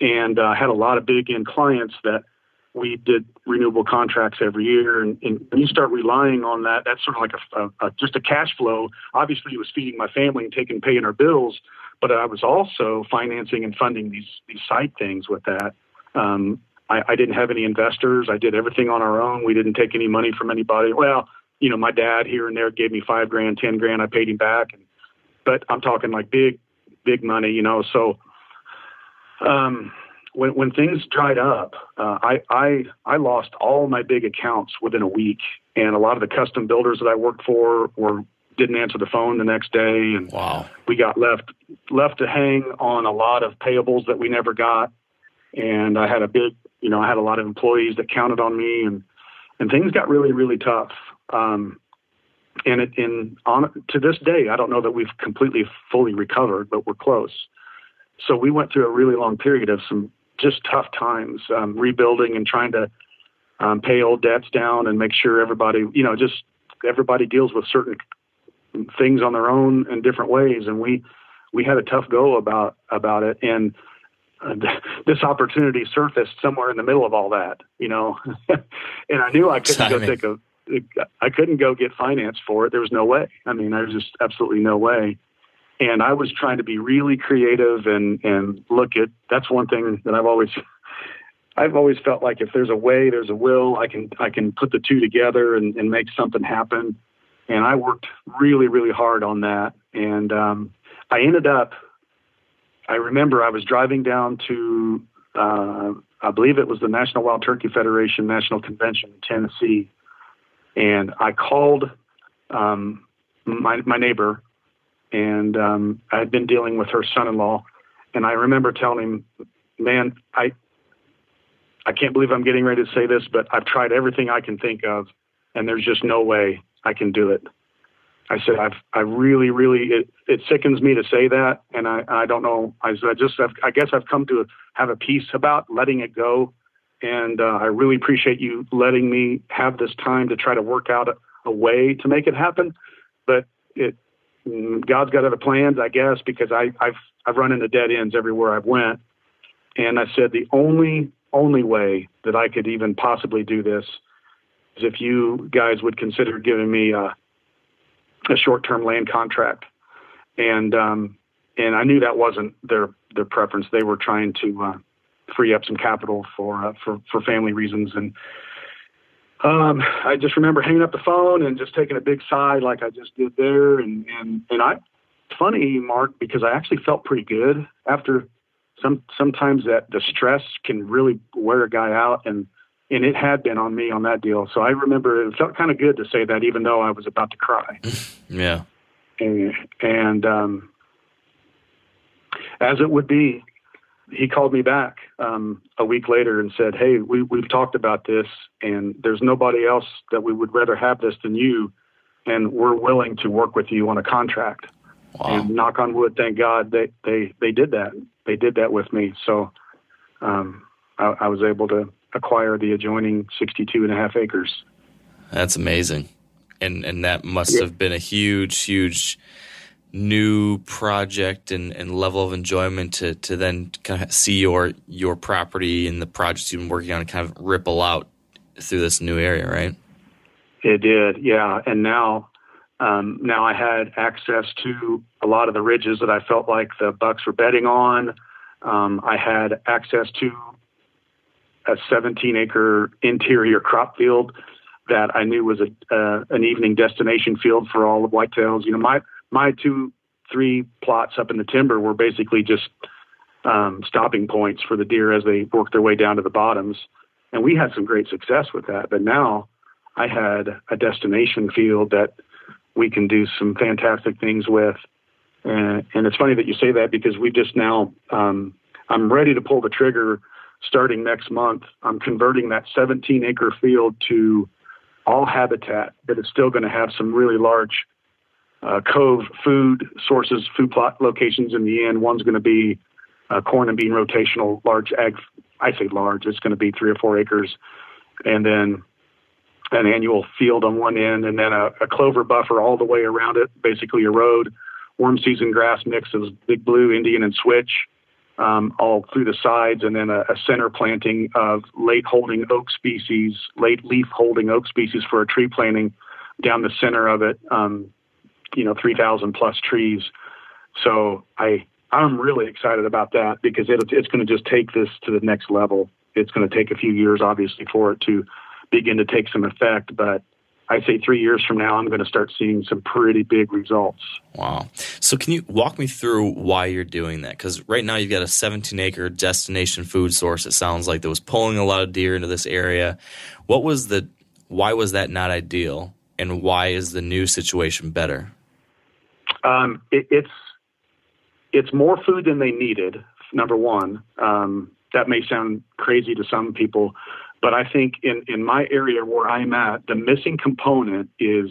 and uh, had a lot of big end clients that we did renewable contracts every year. And, and when you start relying on that, that's sort of like a, a, a, just a cash flow. Obviously, it was feeding my family and taking paying our bills, but I was also financing and funding these these side things with that. Um, I, I didn't have any investors. I did everything on our own. We didn't take any money from anybody. Well, you know, my dad here and there gave me five grand, ten grand. I paid him back, and, but I'm talking like big, big money. You know, so um, when when things dried up, uh, I I I lost all my big accounts within a week, and a lot of the custom builders that I worked for were didn't answer the phone the next day, and wow. we got left left to hang on a lot of payables that we never got, and I had a big you know I had a lot of employees that counted on me, and and things got really really tough. Um, and it in on to this day, I don't know that we've completely fully recovered, but we're close. So we went through a really long period of some just tough times, um, rebuilding and trying to um, pay old debts down and make sure everybody, you know, just everybody deals with certain things on their own in different ways. And we we had a tough go about about it. And this opportunity surfaced somewhere in the middle of all that, you know. and I knew I couldn't go take a I couldn't go get finance for it. There was no way. I mean, there was just absolutely no way and I was trying to be really creative and and look at that's one thing that I've always I've always felt like if there's a way, there's a will. I can I can put the two together and, and make something happen. And I worked really really hard on that, and um, I ended up. I remember I was driving down to uh, I believe it was the National Wild Turkey Federation National Convention in Tennessee, and I called um, my my neighbor and um, I had been dealing with her son-in-law, and I remember telling him, "Man, I I can't believe I'm getting ready to say this, but I've tried everything I can think of, and there's just no way I can do it." I said, "I've I really, really it, it sickens me to say that, and I I don't know. I, I just I've, I guess I've come to have a peace about letting it go." And uh, I really appreciate you letting me have this time to try to work out a, a way to make it happen. But it Mm, God's got other plans, I guess, because I, I've I've run into dead ends everywhere I've went. And I said the only only way that I could even possibly do this is if you guys would consider giving me a, a short term land contract. And um, and I knew that wasn't their their preference. They were trying to uh, free up some capital for uh, for for family reasons and um, I just remember hanging up the phone and just taking a big sigh like I just did there. And, and, and I, funny, Mark, because I actually felt pretty good after some, sometimes that the stress can really wear a guy out and, and it had been on me on that deal. So I remember it felt kind of good to say that even though I was about to cry. yeah. And, and, um, as it would be, he called me back um, a week later and said, "Hey, we we've talked about this, and there's nobody else that we would rather have this than you, and we're willing to work with you on a contract." Wow. And knock on wood, thank God they they they did that. They did that with me, so um, I, I was able to acquire the adjoining 62 and a half acres. That's amazing, and and that must Yeah. have been a huge, huge new project and, and level of enjoyment to, to then kind of see your your property and the projects you've been working on kind of ripple out through this new area, right? It did, yeah. And now, um, now I had access to a lot of the ridges that I felt like the bucks were betting on. Um, I had access to a 17 acre interior crop field that I knew was a uh, an evening destination field for all the whitetails. You know, my my two three plots up in the timber were basically just um, stopping points for the deer as they worked their way down to the bottoms, and we had some great success with that. But now I had a destination field that we can do some fantastic things with. And, and it's funny that you say that because we just now, um, I'm ready to pull the trigger starting next month. I'm converting that 17 acre field to all habitat, but it's still going to have some really large uh, cove food sources, food plot locations in the end. One's going to be uh, corn and bean rotational, large ag. I say large. It's going to be three or four acres, and then an annual field on one end, and then a, a clover buffer all the way around it, basically a road. Warm season grass mix of big blue, Indian, and switch, um, all through the sides, and then a, a center planting of late holding oak species, late leaf holding oak species for a tree planting down the center of it. Um, you know, 3,000 plus trees. So I I'm really excited about that because it, it's going to just take this to the next level. It's going to take a few years, obviously, for it to begin to take some effect, but I say three years from now, I'm going to start seeing some pretty big results. Wow. So, can you walk me through why you're doing that? Because right now you've got a 17 acre destination food source, it sounds like, that was pulling a lot of deer into this area. What was the, why was that not ideal? And why is the new situation better? Um, it, it's, it's more food than they needed, number one. Um, that may sound crazy to some people, but I think in, in my area where I'm at, the missing component is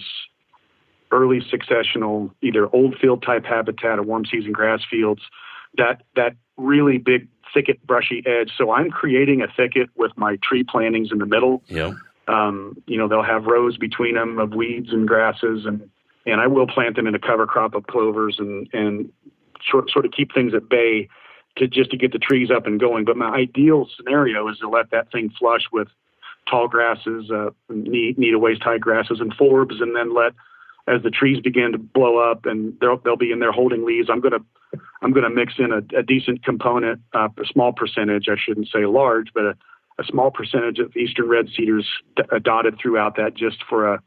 early successional, either old field type habitat or warm season grass fields, that, that really big thicket brushy edge. So I'm creating a thicket with my tree plantings in the middle. Yeah. Um, you know, they'll have rows between them of weeds and grasses and, and I will plant them in a cover crop of clovers and, and sort, sort of keep things at bay to just to get the trees up and going. But my ideal scenario is to let that thing flush with tall grasses, uh, knee, to waist high grasses and forbs, and then let as the trees begin to blow up and they'll they'll be in there holding leaves. I'm gonna I'm gonna mix in a, a decent component, uh, a small percentage. I shouldn't say large, but a, a small percentage of eastern red cedars d- uh, dotted throughout that, just for a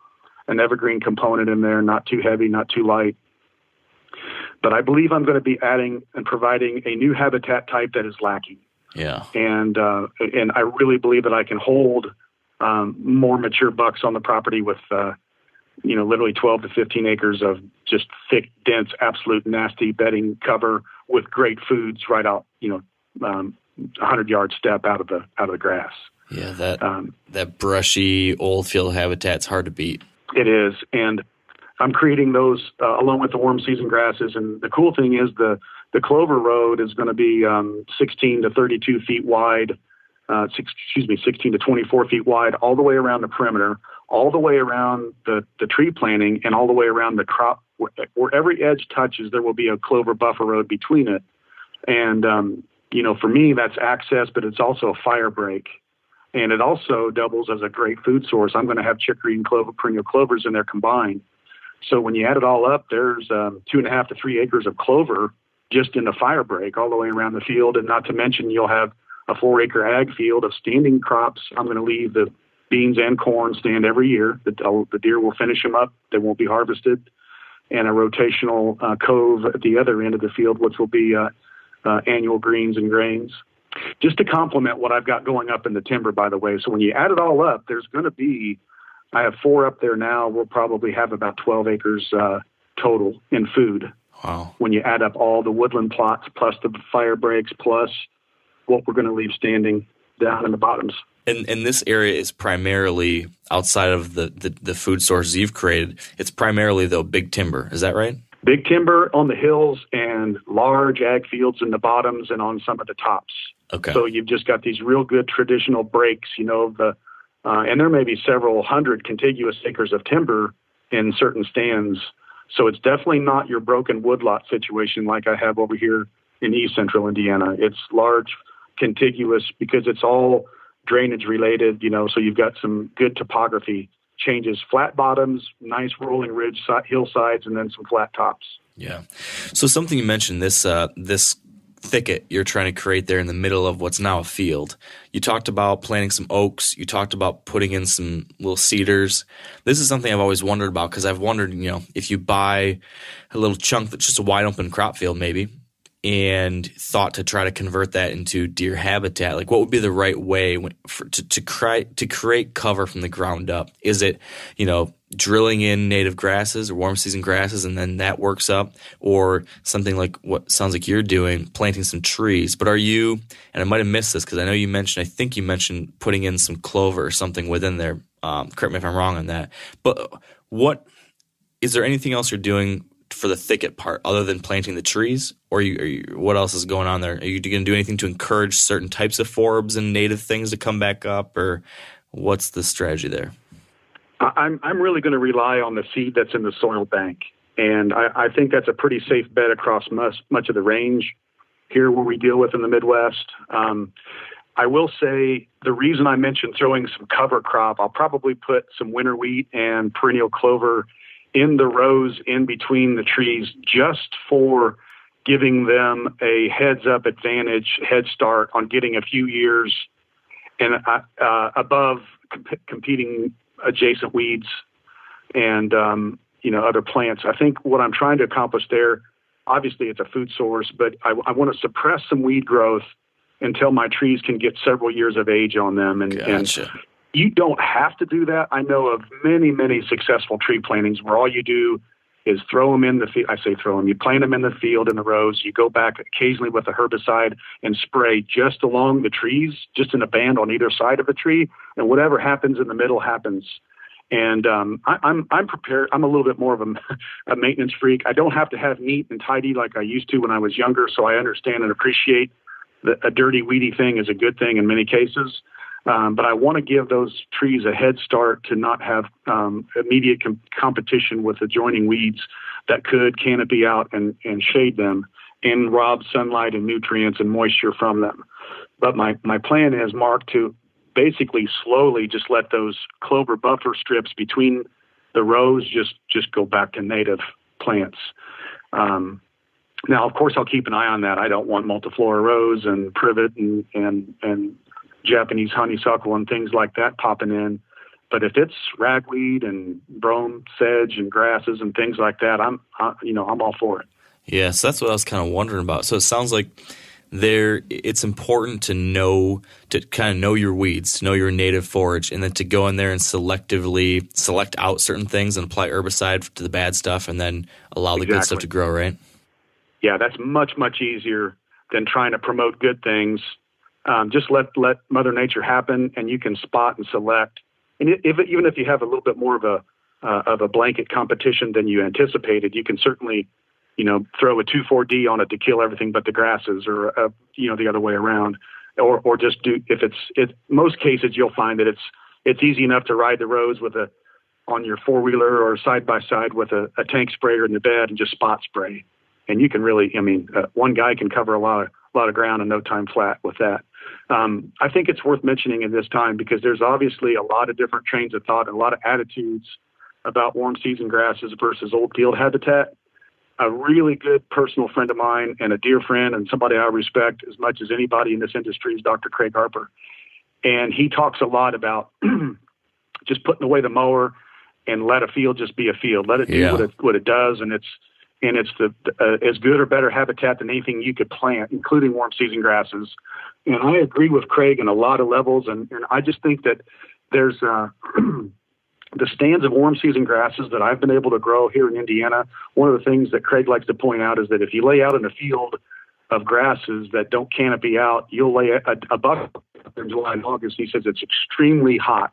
an evergreen component in there, not too heavy, not too light. But I believe I'm going to be adding and providing a new habitat type that is lacking. Yeah. And uh, and I really believe that I can hold um, more mature bucks on the property with uh, you know literally 12 to 15 acres of just thick, dense, absolute nasty bedding cover with great foods right out you know um, 100 yard step out of the out of the grass. Yeah, that Um, that brushy old field habitat's hard to beat. It is, and I'm creating those uh, along with the warm season grasses. And the cool thing is the the clover road is going to be um, 16 to 32 feet wide. Uh, six, excuse me, 16 to 24 feet wide, all the way around the perimeter, all the way around the, the tree planting, and all the way around the crop. Where, where every edge touches, there will be a clover buffer road between it. And, um, you know, for me, that's access, but it's also a fire break. And it also doubles as a great food source. I'm going to have chicory and clover, perennial clovers in there combined. So when you add it all up, there's um, two and a half to three acres of clover just in the fire break all the way around the field. And not to mention, you'll have a four acre ag field of standing crops. I'm going to leave the beans and corn stand every year. The, the deer will finish them up, they won't be harvested. And a rotational uh, cove at the other end of the field, which will be uh, uh, annual greens and grains. Just to complement what I've got going up in the timber, by the way. So when you add it all up, there's going to be I have four up there now. We'll probably have about 12 acres uh, total in food. Wow. When you add up all the woodland plots plus the fire breaks plus what we're going to leave standing down in the bottoms. And and this area is primarily outside of the, the, the food sources you've created. It's primarily though big timber. Is that right? Big timber on the hills and large ag fields in the bottoms and on some of the tops. Okay. So you've just got these real good traditional breaks, you know, the uh, and there may be several hundred contiguous acres of timber in certain stands. So it's definitely not your broken woodlot situation like I have over here in east central Indiana. It's large, contiguous because it's all drainage related, you know, so you've got some good topography changes, flat bottoms, nice rolling ridge si- hillsides, and then some flat tops. Yeah. So something you mentioned this uh, this thicket you're trying to create there in the middle of what's now a field. You talked about planting some oaks. You talked about putting in some little cedars. This is something I've always wondered about because I've wondered, you know, if you buy a little chunk that's just a wide open crop field, maybe, and thought to try to convert that into deer habitat, like what would be the right way when, for, to to create to create cover from the ground up? Is it, you know, drilling in native grasses or warm season grasses and then that works up? Or something like what sounds like you're doing planting some trees. But are you and i might have missed this because i know you mentioned i think you mentioned putting in some clover or something within there. Um, correct me if i'm wrong on that. But what is there anything else you're doing for the thicket part other than planting the trees or you, you, what else is going on there are you going to do anything to encourage certain types of forbs and native things to come back up or what's the strategy there I'm I'm really going to rely on the seed that's in the soil bank, and I, I think that's a pretty safe bet across much much of the range. here where we deal with in the Midwest. Um, I will say the reason I mentioned throwing some cover crop, I'll probably put some winter wheat and perennial clover in the rows in between the trees just for giving them a heads up advantage, head start on getting a few years and uh, uh, above comp- competing adjacent weeds and um, you know other plants. I think what I'm trying to accomplish there, obviously, it's a food source, but I, I want to suppress some weed growth until my trees can get several years of age on them. And, Gotcha. and you don't have to do that. I know of many, many successful tree plantings where all you do is throw them in the field. I say throw them. You plant them in the field in the rows. You go back occasionally with a herbicide and spray just along the trees, just in a band on either side of the tree, and whatever happens in the middle happens. And um, I, I'm I'm prepared. I'm a little bit more of a, a maintenance freak. I don't have to have neat and tidy like I used to when I was younger, so I understand and appreciate that a dirty, weedy thing is a good thing in many cases. Um, but I want to give those trees a head start to not have um, immediate com- competition with adjoining weeds that could canopy out and, and shade them and rob sunlight and nutrients and moisture from them. But my, my plan is, Mark, to basically slowly just let those clover buffer strips between the rows just, just go back to native plants. Um, now, of course, I'll keep an eye on that. I don't want multiflora rose and privet and, and, and Japanese honeysuckle and things like that popping in. But if it's ragweed and brome, sedge, and grasses and things like that, I'm, I, you know, I'm all for it. Yeah, so that's what I was kind of wondering about. So it sounds like there it's important to know to kind of know your weeds, to know your native forage, and then to go in there and selectively select out certain things and apply herbicide to the bad stuff, and then allow the good stuff to grow. Right? yeah, that's much much easier than trying to promote good things. Um, just let let Mother Nature happen, and you can spot and select. And if even if you have a little bit more of a uh, of a blanket competition than you anticipated, you can certainly, you know, throw a two four D on it to kill everything but the grasses, or uh, you know the other way around, or or just do if it's it. Most cases you'll find that it's it's easy enough to ride the roads with a on your four wheeler or side by side with a, a tank sprayer in the bed and just spot spray and you can really, I mean, uh, one guy can cover a lot of a lot of ground in no time flat with that. Um, I think it's worth mentioning in this time because there's obviously a lot of different trains of thought and a lot of attitudes about warm season grasses versus old field habitat. A really good personal friend of mine and a dear friend and somebody I respect as much as anybody in this industry is Dr. Craig Harper. And he talks a lot about just putting away the mower and let a field just be a field. Let it do Yeah. what it what it does, and it's and it's the uh, as good or better habitat than anything you could plant, including warm season grasses. And I agree with Craig in a lot of levels, and, and I just think that there's uh, the stands of warm season grasses that I've been able to grow here in Indiana. One of the things that Craig likes to point out is that if you lay out in a field of grasses that don't canopy out, you'll lay a, a buck in July and August. He says it's extremely hot.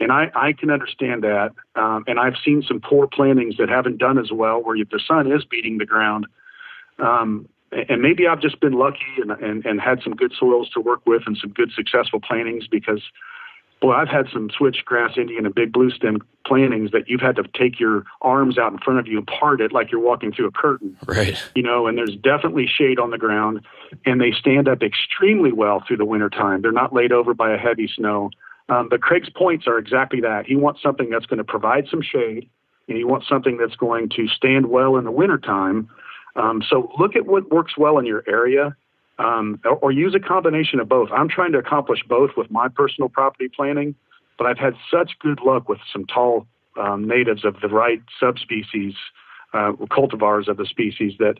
And I, I can understand that. Um, and I've seen some poor plantings that haven't done as well, where the sun is beating the ground. Um, and maybe I've just been lucky and, and, and had some good soils to work with and some good successful plantings because, boy, I've had some switchgrass, Indian, and big blue stem plantings that you've had to take your arms out in front of you and part it like you're walking through a curtain Right. you know, and there's definitely shade on the ground, and they stand up extremely well through the wintertime. They're not laid over by a heavy snow. Um, but Craig's points are exactly that. He wants something that's going to provide some shade, and he wants something that's going to stand well in the wintertime. Um, so look at what works well in your area, um, or, or use a combination of both. I'm trying to accomplish both with my personal property planning, but I've had such good luck with some tall um, natives of the right subspecies, uh, cultivars of the species that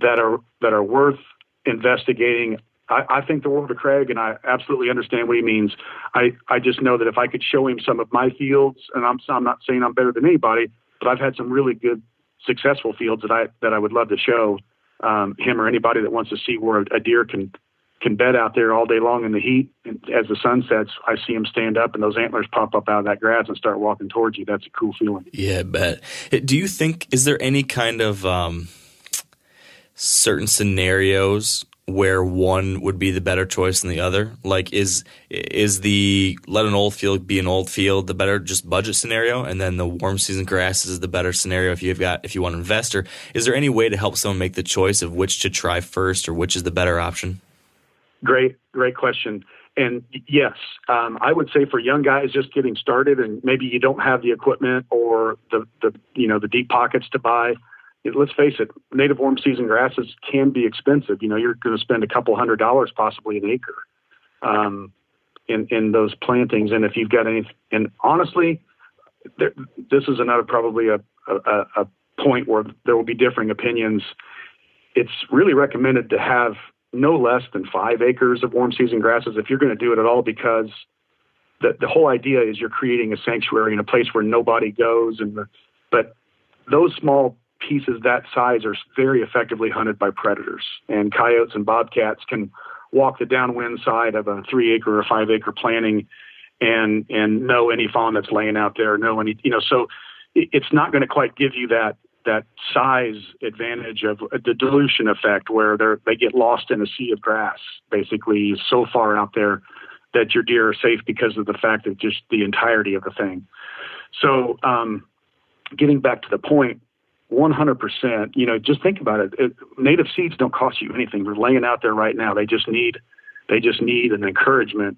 that are that are worth investigating. I, I think the world of Craig, and I absolutely understand what he means. I, I just know that if I could show him some of my fields, and I'm I'm not saying I'm better than anybody, but I've had some really good, successful fields that I that I would love to show um, him or anybody that wants to see where a deer can can bed out there all day long in the heat. And as the sun sets, I see him stand up, and those antlers pop up out of that grass and start walking towards you. That's a cool feeling. Yeah, I bet. Do you think is there any kind of um, certain scenarios where one would be the better choice than the other? Like, is is the let an old field be an old field the better just budget scenario, and then the warm season grasses is the better scenario if you've got if you want to invest? Or is there any way to help someone make the choice of which to try first or which is the better option? Great, great question. And yes, um, I would say for young guys just getting started, and maybe you don't have the equipment or the the you know the deep pockets to buy let's face it, native warm season grasses can be expensive. You know, you're going to spend a couple hundred dollars, possibly an acre, um, in in those plantings. And if you've got any, and honestly, there, this is another probably a, a a point where there will be differing opinions. It's really recommended to have no less than five acres of warm season grasses if you're going to do it at all, because the the whole idea is you're creating a sanctuary in a place where nobody goes, and the, but those small pieces that size are very effectively hunted by predators. And coyotes and bobcats can walk the downwind side of a three acre or five acre planting and and know any fawn that's laying out there, know any you know, so it's not going to quite give you that that size advantage of the dilution effect where they they get lost in a sea of grass, basically so far out there that your deer are safe because of the fact of just the entirety of the thing. So um, getting back to the point, 100%. You know, just think about it. it. Native seeds don't cost you anything. They're laying out there right now. They just need, they just need an encouragement.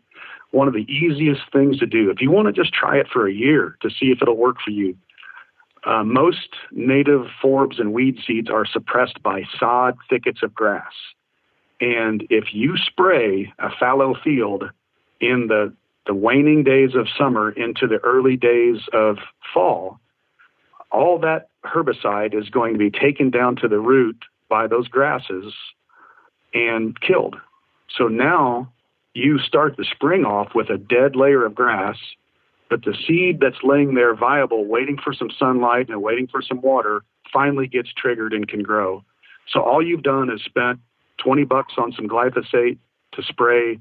One of the easiest things to do, if you want to just try it for a year to see if it'll work for you, uh, most native forbs and weed seeds are suppressed by sod thickets of grass. And if you spray a fallow field in the, the waning days of summer into the early days of fall, all that herbicide is going to be taken down to the root by those grasses and killed. So now you start the spring off with a dead layer of grass, but the seed that's laying there viable, waiting for some sunlight and waiting for some water, finally gets triggered and can grow. So all you've done is spent 20 bucks on some glyphosate to spray,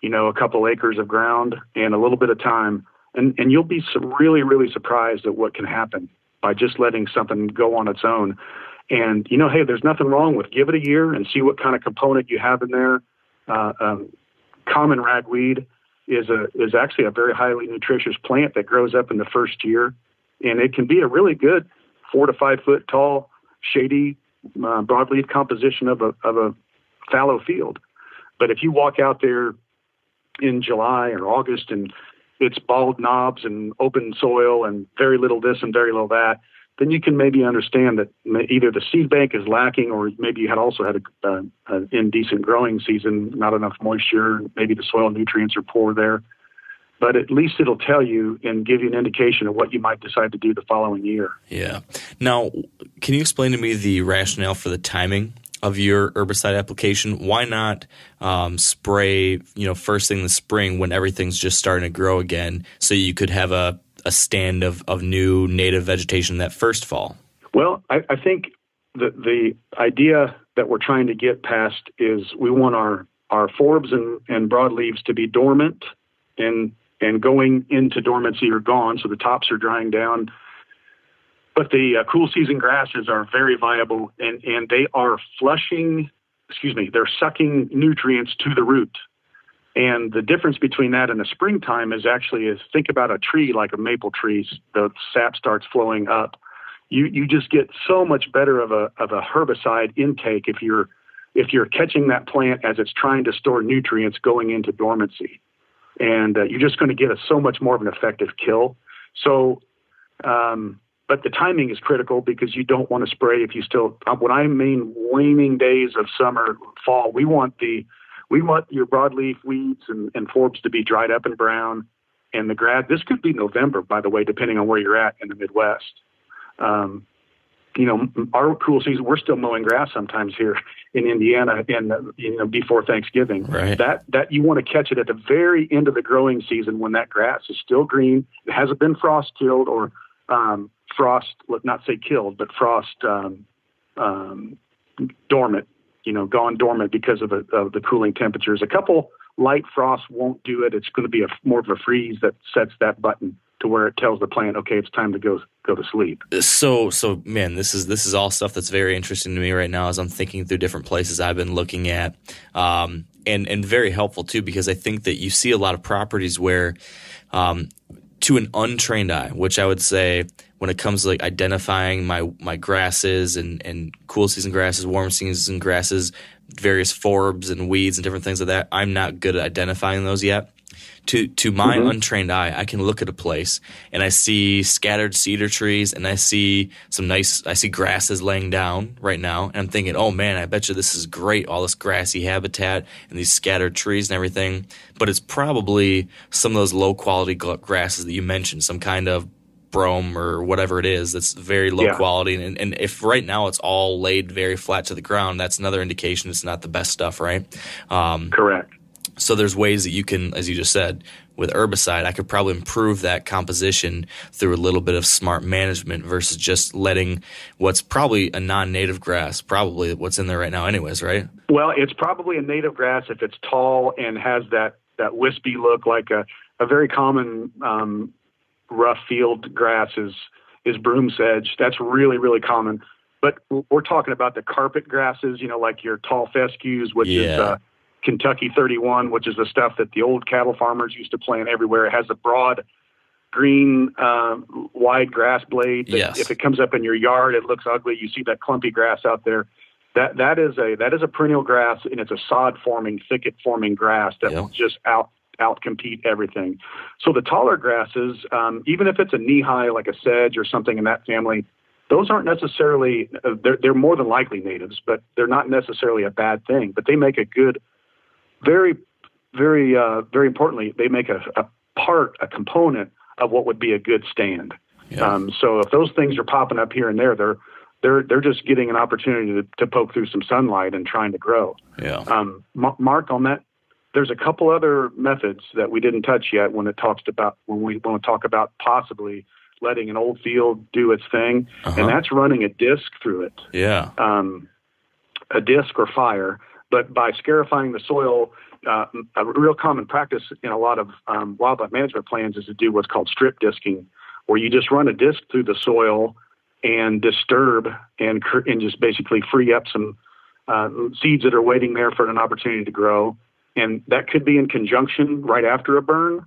you know, a couple acres of ground and a little bit of time. And, and you'll be really, really surprised at what can happen by just letting something go on its own. And you know, hey, there's nothing wrong with give it a year and see what kind of component you have in there. Uh, um, common ragweed is a is actually a very highly nutritious plant that grows up in the first year, and it can be a really good four to five foot tall, shady uh, broadleaf composition of a of a fallow field. But if you walk out there in July or August and it's bald knobs and open soil and very little this and very little that, then you can maybe understand that either the seed bank is lacking or maybe you had also had a, uh, an indecent growing season, not enough moisture, maybe the soil nutrients are poor there. But at least it'll tell you and give you an indication of what you might decide to do the following year. Yeah. Now, can you explain to me the rationale for the timing of your herbicide application, why not um, spray, you know, first thing in the spring when everything's just starting to grow again, so you could have a, a stand of, of new native vegetation that first fall? Well, I, I think the the idea that we're trying to get past is we want our our forbs and, and broadleaves to be dormant and and going into dormancy or gone, so the tops are drying down but the uh, cool season grasses are very viable and, and they are flushing, excuse me, they're sucking nutrients to the root. And the difference between that and the springtime is actually is think about a tree like a maple tree, the sap starts flowing up. You you just get so much better of a of a herbicide intake if you're if you're catching that plant as it's trying to store nutrients going into dormancy, and uh, you're just going to get a so much more of an effective kill. So um, but the timing is critical because you don't want to spray if you still. Uh, when I mean waning days of summer, fall, we want the we want your broadleaf weeds and, and forbs to be dried up and brown, and the grad. This could be November, by the way, depending on where you're at in the Midwest. Um, you know, our cool season, we're still mowing grass sometimes here in Indiana, and you know, before Thanksgiving. Right. That that you want to catch it at the very end of the growing season when that grass is still green, it hasn't been frost killed or um, frost, let not say killed, but frost um, um, dormant, you know, gone dormant because of, a, of the cooling temperatures. A couple light frosts won't do it. It's going to be a more of a freeze that sets that button to where it tells the plant, okay, it's time to go go to sleep. So, so man, this is this is all stuff that's very interesting to me right now as I'm thinking through different places I've been looking at, um, and and very helpful too because I think that you see a lot of properties where, um, to an untrained eye, which I would say when it comes to like identifying my my grasses and and cool season grasses, warm season grasses, various forbs and weeds and different things like that, I'm not good at identifying those yet to to my mm-hmm. untrained eye, I can look at a place and I see scattered cedar trees and I see some nice I see grasses laying down right now and I'm thinking, "Oh man, I bet you this is great, all this grassy habitat and these scattered trees and everything." But it's probably some of those low quality grasses that you mentioned, some kind of brome or whatever it is that's very low yeah. quality and, and if right now it's all laid very flat to the ground that's another indication it's not the best stuff right um, correct so there's ways that you can, as you just said, with herbicide, I could probably improve that composition through a little bit of smart management versus just letting what's probably a non-native grass, probably what's in there right now, anyways, right? Well, it's probably a native grass if it's tall and has that that wispy look, like a a very common um, rough field grass is is broom sedge. That's really really common. But we're talking about the carpet grasses, you know, like your tall fescues, which yeah. is uh, Kentucky 31, which is the stuff that the old cattle farmers used to plant everywhere. It has a broad green, uh, wide grass blade. That yes. If it comes up in your yard, it looks ugly. You see that clumpy grass out there. That that is a that is a perennial grass, and it's a sod forming, thicket forming grass that will just out out compete everything. So the taller grasses, um, even if it's a knee high like a sedge or something in that family, those aren't necessarily uh, they're they're more than likely natives, but they're not necessarily a bad thing. But they make a good very, very, uh, very importantly, they make a, a, part, a component of what would be a good stand. Yeah. Um, so if those things are popping up here and there, they're they're they're just getting an opportunity to, to poke through some sunlight and trying to grow. Yeah. Um, Mark, on that, there's a couple other methods that we didn't touch yet when it talks about when we want to talk about possibly letting an old field do its thing, uh-huh. and that's running a disc through it. Yeah. Um, a disc or fire but by scarifying the soil, uh, a real common practice in a lot of um, wildlife management plans is to do what's called strip disking, where you just run a disc through the soil and disturb and and just basically free up some uh, seeds that are waiting there for an opportunity to grow. And that could be in conjunction right after a burn,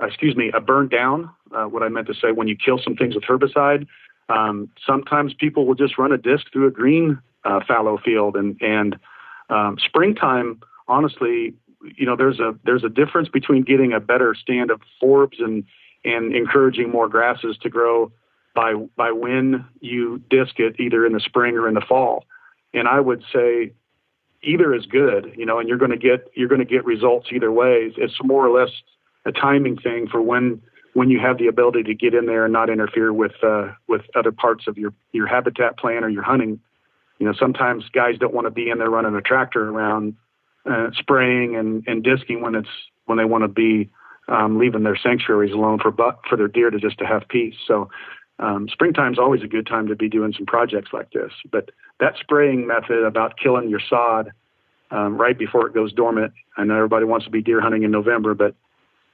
uh, excuse me, a burn down. Uh, what I meant to say when you kill some things with herbicide. Um, sometimes people will just run a disc through a green uh, fallow field and and um, springtime, honestly, you know, there's a there's a difference between getting a better stand of forbs and and encouraging more grasses to grow by by when you disc it either in the spring or in the fall. And I would say either is good, you know, and you're going to get you're going to get results either way. It's more or less a timing thing for when when you have the ability to get in there and not interfere with uh, with other parts of your your habitat plan or your hunting you know, sometimes guys don't want to be in there running a tractor around uh, spraying and, and disking when it's when they want to be um, leaving their sanctuaries alone for but for their deer to just to have peace. So um, springtime's always a good time to be doing some projects like this. But that spraying method about killing your sod um, right before it goes dormant. I know everybody wants to be deer hunting in November, but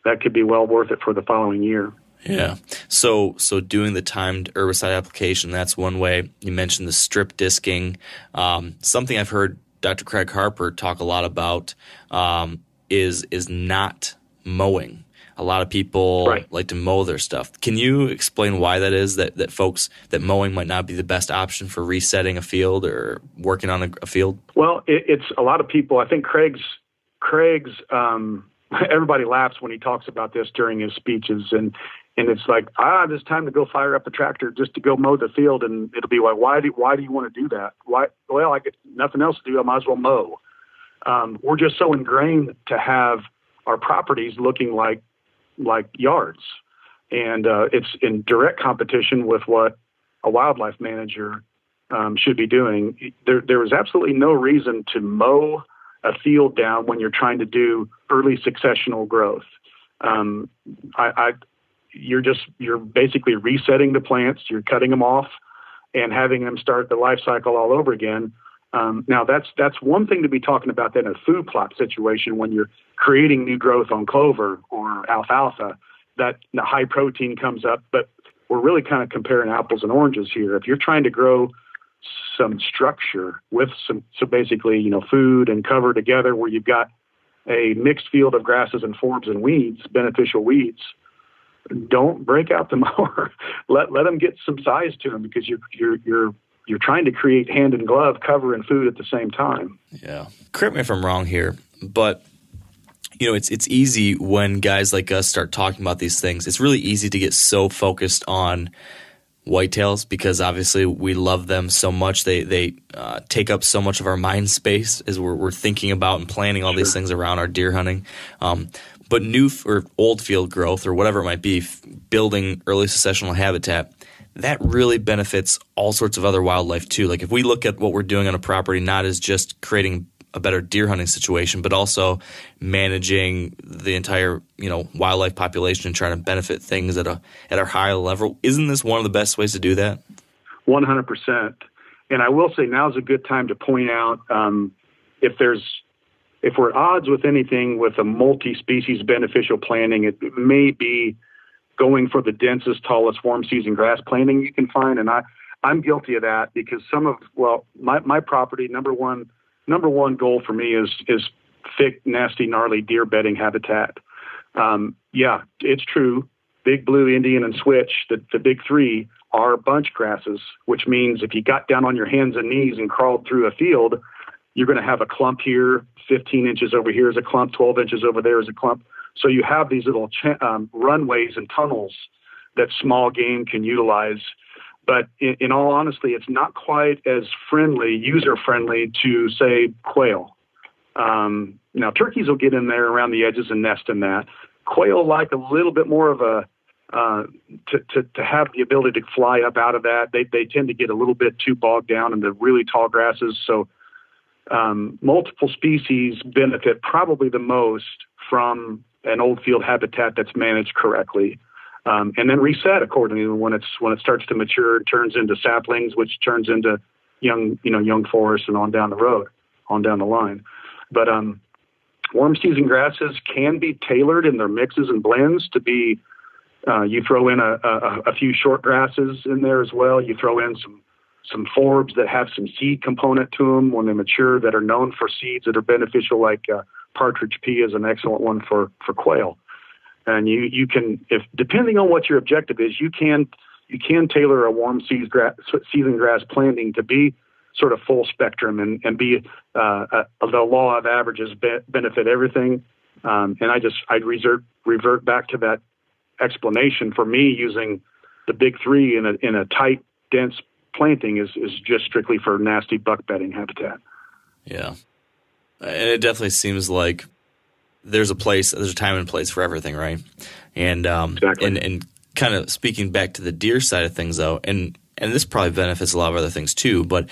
that could be well worth it for the following year. Yeah. So so doing the timed herbicide application, that's one way. You mentioned the strip disking. Um, something I've heard Dr. Craig Harper talk a lot about um, is is not mowing. A lot of people right. like to mow their stuff. Can you explain why that is? That that folks that mowing might not be the best option for resetting a field or working on a, a field. Well, it, it's a lot of people. I think Craig's Craig's um, everybody laughs when he talks about this during his speeches and and it's like ah it's time to go fire up the tractor just to go mow the field and it'll be like why do why do you want to do that why well i got nothing else to do i might as well mow um, we're just so ingrained to have our properties looking like like yards and uh, it's in direct competition with what a wildlife manager um, should be doing there there is absolutely no reason to mow a field down when you're trying to do early successional growth um, I, I, you're just you're basically resetting the plants. You're cutting them off and having them start the life cycle all over again. Um, now that's that's one thing to be talking about then in a food plot situation when you're creating new growth on clover or alfalfa. that the high protein comes up. But we're really kind of comparing apples and oranges here. If you're trying to grow some structure with some, so basically, you know, food and cover together where you've got a mixed field of grasses and forbs and weeds, beneficial weeds, don't break out the mower. let let them get some size to them because you're you're you're you're trying to create hand and glove cover and food at the same time. Yeah. Correct me if I'm wrong here, but you know, it's it's easy when guys like us start talking about these things. It's really easy to get so focused on whitetails because obviously we love them so much. They they uh, take up so much of our mind space as we're, we're thinking about and planning all sure. these things around our deer hunting. Um, but new f- or old field growth or whatever it might be, f- building early successional habitat, that really benefits all sorts of other wildlife too. Like if we look at what we're doing on a property, not as just creating a better deer hunting situation, but also managing the entire you know wildlife population and trying to benefit things at a at a higher level. Isn't this one of the best ways to do that? One hundred percent. And I will say now is a good time to point out um, if there's if we're at odds with anything with a multi-species beneficial planning, it may be going for the densest, tallest warm season grass planting you can find. And I, I'm guilty of that because some of well, my, my property number one number one goal for me is is thick, nasty, gnarly deer bedding habitat. Um, yeah, it's true. Big blue, Indian, and switch, the, the big three, are bunch grasses, which means if you got down on your hands and knees and crawled through a field, you're going to have a clump here, 15 inches over here is a clump, 12 inches over there is a clump. So you have these little ch- um, runways and tunnels that small game can utilize but in, in all honesty, it's not quite as friendly, user friendly to say quail. Um, now, turkeys will get in there around the edges and nest in that. Quail like a little bit more of a uh, to, to, to have the ability to fly up out of that. They, they tend to get a little bit too bogged down in the really tall grasses. So, um, multiple species benefit probably the most from an old field habitat that's managed correctly um, and then reset accordingly when it's when it starts to mature, it turns into saplings, which turns into young you know young forest and on down the road, on down the line. But um, warm season grasses can be tailored in their mixes and blends to be. Uh, you throw in a, a, a few short grasses in there as well. You throw in some some forbs that have some seed component to them when they mature that are known for seeds that are beneficial, like uh, partridge pea is an excellent one for for quail and you you can if depending on what your objective is, you can you can tailor a warm season grass, planting to be sort of full spectrum and and be uh, uh, the law of averages be, benefit everything. Um, and I just I'd revert revert back to that explanation for me using the big three in a in a tight dense planting is is just strictly for nasty buck bedding habitat. Yeah, and it definitely seems like there's a place, there's a time and place for everything, right? And um, exactly. and and kind of speaking back to the deer side of things, though, and and this probably benefits a lot of other things too. But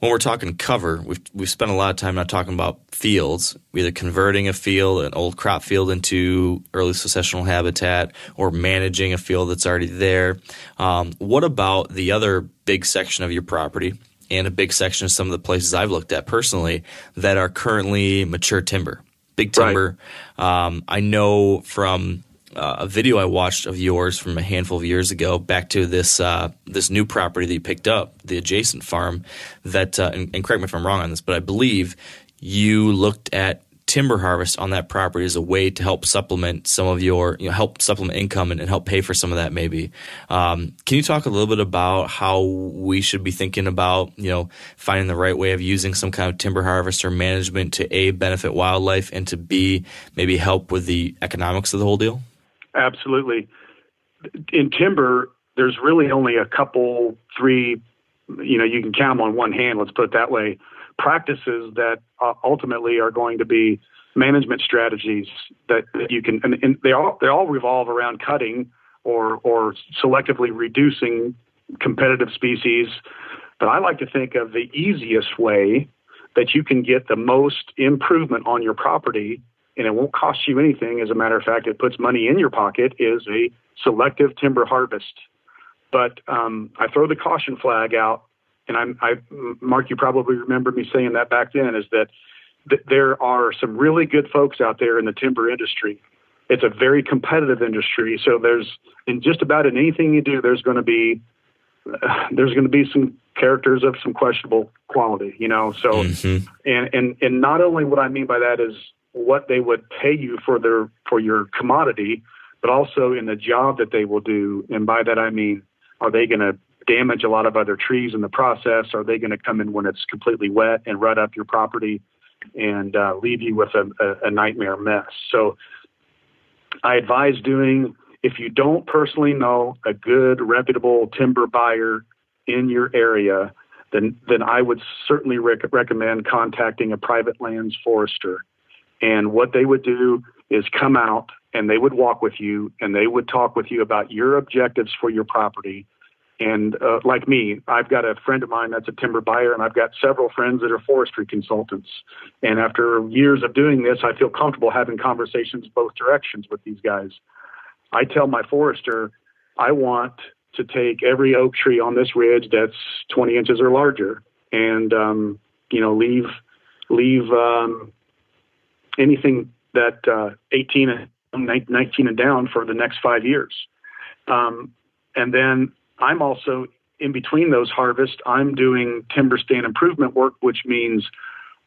when we're talking cover, we've we've spent a lot of time not talking about fields, either converting a field, an old crop field, into early successional habitat, or managing a field that's already there. Um, what about the other big section of your property? And a big section of some of the places I've looked at personally that are currently mature timber big timber. Right. Um, I know from uh, a video I watched of yours from a handful of years ago, back to this uh, this new property that you picked up, the adjacent farm. That uh, and, and correct me if I'm wrong on this, but I believe you looked at timber harvest on that property as a way to help supplement some of your, you know, help supplement income and, and help pay for some of that maybe. Um, can you talk a little bit about how we should be thinking about, you know, finding the right way of using some kind of timber harvest or management to A, benefit wildlife and to B, maybe help with the economics of the whole deal? Absolutely. In timber, there's really only a couple, three, you know, you can count them on one hand, let's put it that way practices that ultimately are going to be management strategies that, that you can, and, and, they all they all revolve around cutting or or selectively reducing competitive species. But I like to think of the easiest way that you can get the most improvement on your property, and it won't cost you anything. As a matter of fact, it puts money in your pocket. Is a selective timber harvest. But um, I throw the caution flag out and I'm, I, Mark, you probably remember me saying that back then, is that th- there are some really good folks out there in the timber industry it's a very competitive industry. So there's in just about in anything you do, there's going to be there's going to be some characters of some questionable quality, you know. So, Mhm. and and and not only what I mean by that is what they would pay you for their for your commodity, but also in the job that they will do. And by that I mean, are they going to damage a lot of other trees in the process? Are they going to come in when it's completely wet and rut up your property and uh, leave you with a, a, a nightmare mess? So, I advise doing if you don't personally know a good reputable timber buyer in your area, then then I would certainly rec- recommend contacting a private lands forester. And what they would do is come out and they would walk with you and they would talk with you about your objectives for your property. And uh, like me, I've got a friend of mine that's a timber buyer, and I've got several friends that are forestry consultants. And after years of doing this, I feel comfortable having conversations both directions with these guys. I tell my forester, I want to take every oak tree on this ridge that's 20 inches or larger, and um, you know, leave leave um, anything that uh, 18 and 19 and down for the next five years. Um, and then I'm also in between those harvests, I'm doing timber stand improvement work, which means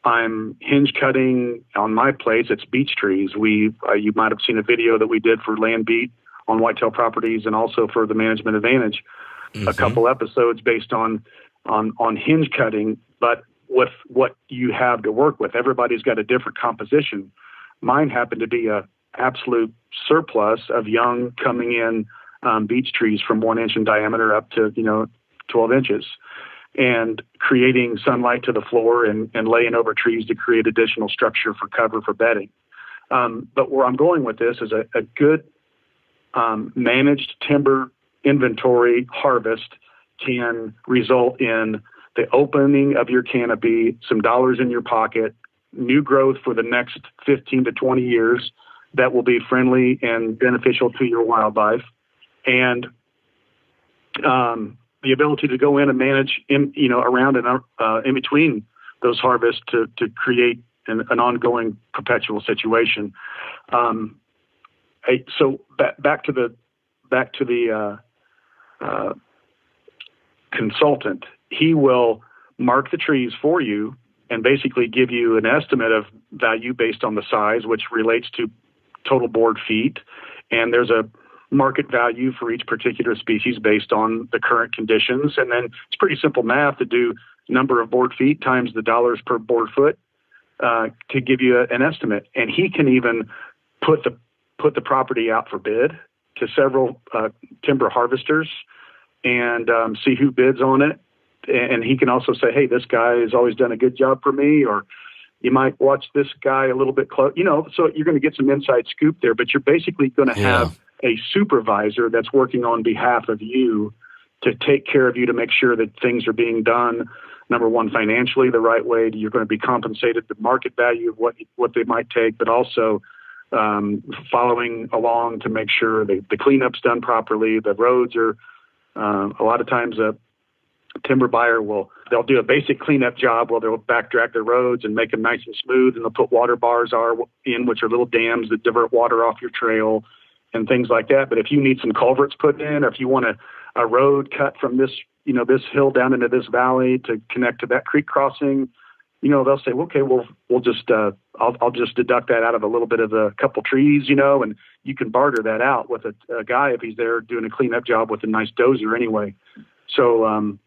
I'm hinge cutting on my place. It's beech trees. We uh, you might have seen a video that we did for land beat on whitetail properties and also for the management advantage. A couple episodes based on on on hinge cutting, but with what you have to work with, everybody's got a different composition. Mine happened to be a absolute surplus of young coming in um, beech trees from one inch in diameter up to you know 12 inches and creating sunlight to the floor and, and laying over trees to create additional structure for cover for bedding. Um, but where I'm going with this is a, a good um, managed timber inventory harvest can result in the opening of your canopy, some dollars in your pocket, new growth for the next 15 to 20 years that will be friendly and beneficial to your wildlife, and um, the ability to go in and manage in you know around and uh, in between those harvests to to create an, an ongoing perpetual situation. Um, I, so back back to the back to the uh, uh, consultant. He will mark the trees for you and basically give you an estimate of value based on the size, which relates to total board feet. And there's a market value for each particular species based on the current conditions. And then it's pretty simple math to do number of board feet times the dollars per board foot uh, to give you a, an estimate. And he can even put the put the property out for bid to several uh, timber harvesters and um, see who bids on it. And he can also say, "Hey, this guy has always done a good job for me," or you might watch this guy a little bit close. You know, so you're going to get some inside scoop there. But you're basically going to Yeah. have a supervisor that's working on behalf of you to take care of you to make sure that things are being done. Number one, financially the right way. You're going to be compensated the market value of what what they might take, but also um, following along to make sure the, the cleanup's done properly. The roads are um, a lot of times a timber buyer will they'll do a basic cleanup job where they'll backtrack the roads and make them nice and smooth, and they'll put water bars are in, which are little dams that divert water off your trail and things like that. But if you need some culverts put in, or if you want a, a road cut from this you know this hill down into this valley to connect to that creek crossing, you know they'll say, well, okay, well we'll just uh, I'll I'll just deduct that out of a little bit of a couple trees, you know, and you can barter that out with a, a guy if he's there doing a cleanup job with a nice dozer anyway. So um,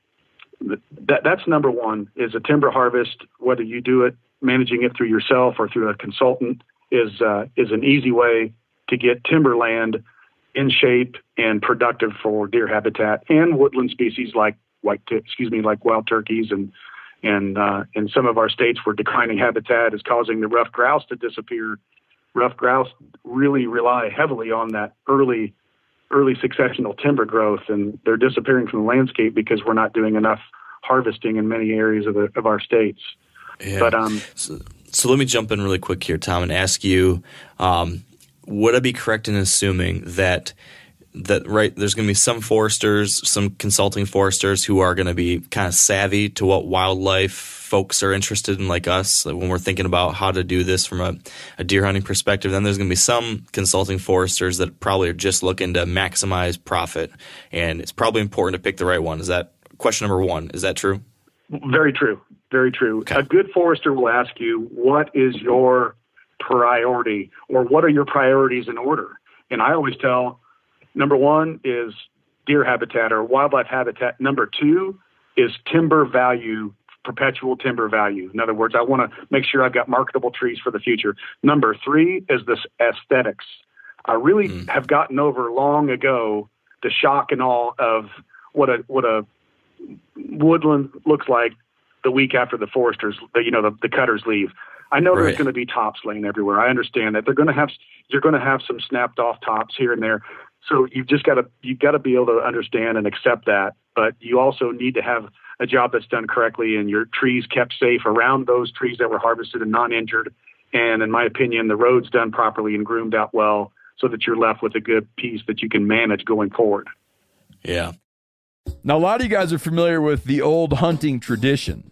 that that's number one is a timber harvest. Whether you do it managing it through yourself or through a consultant is uh, is an easy way to get timberland in shape and productive for deer habitat and woodland species like white excuse me like wild turkeys and and uh, in some of our states where declining habitat is causing the ruffed grouse to disappear. Ruffed grouse really rely heavily on that early early successional timber growth, and they're disappearing from the landscape because we're not doing enough harvesting in many areas of, the, of our states. Yeah. But um, So, so let me jump in really quick here, Tom, and ask you: um, Would I be correct in assuming that that right there's going to be some foresters, some consulting foresters who are going to be kind of savvy to what wildlife folks are interested in, like us, like when we're thinking about how to do this from a, a deer hunting perspective. Then there's going to be some consulting foresters that probably are just looking to maximize profit, and it's probably important to pick the right one. Is that question number one? Is that true? Very true. Very true. Okay. A good forester will ask you, what is your priority or what are your priorities in order? And I always tell number one is deer habitat or wildlife habitat. Number two is timber value, perpetual timber value. In other words, I want to make sure I've got marketable trees for the future. Number three is this aesthetics. I really hmm. have gotten over long ago the shock and awe of what a what a woodland looks like the week after the foresters, the, you know, the, the cutters leave. I know Right. there's going to be tops laying everywhere. I understand that they're going to have you're going to have some snapped off tops here and there. So you've just got to you've got to be able to understand and accept that. But you also need to have a job that's done correctly and your trees kept safe around those trees that were harvested and non-injured. And in my opinion, the roads done properly and groomed out well, so that you're left with a good piece that you can manage going forward. Yeah. Now, a lot of you guys are familiar with the old hunting tradition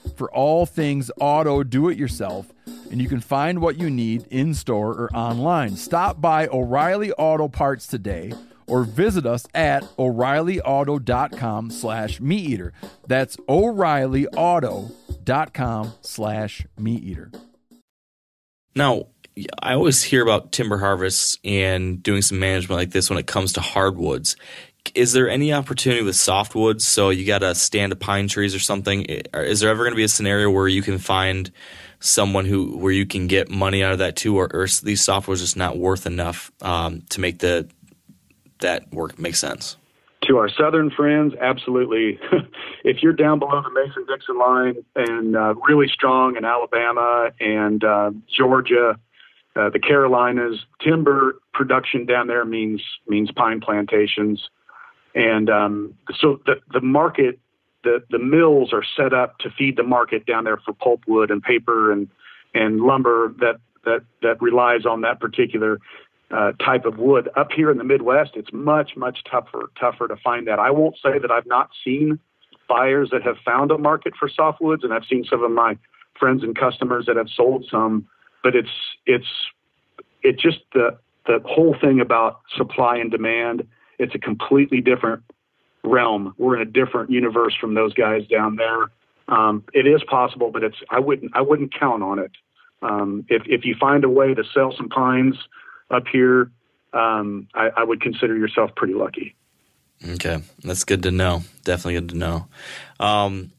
for all things auto do it yourself, and you can find what you need in store or online. Stop by O'Reilly Auto Parts today or visit us at o'reillyauto.com slash meat eater. That's o'reillyauto.com slash meat eater. Now, I always hear about timber harvests and doing some management like this when it comes to hardwoods. Is there any opportunity with softwoods? So you got to stand of pine trees or something. Is there ever going to be a scenario where you can find someone who where you can get money out of that too, or, or these softwoods just not worth enough um, to make the that work make sense? To our southern friends, absolutely. if you're down below the Mason Dixon line and uh, really strong in Alabama and uh, Georgia, uh, the Carolinas, timber production down there means means pine plantations, and um, so the the market, the the mills are set up to feed the market down there for pulpwood and paper and and lumber that that that relies on that particular uh, type of wood. Up here in the Midwest, it's much, much tougher, tougher to find that. I won't say that I've not seen buyers that have found a market for softwoods, and I've seen some of my friends and customers that have sold some. But it's it's it just the the whole thing about supply and demand. It's a completely different realm. We're in a different universe from those guys down there. Um, it is possible, but it's I wouldn't I wouldn't count on it. Um, if if you find a way to sell some pines up here, um, I, I, would consider yourself pretty lucky. Okay, that's good to know. Definitely good to know. Um,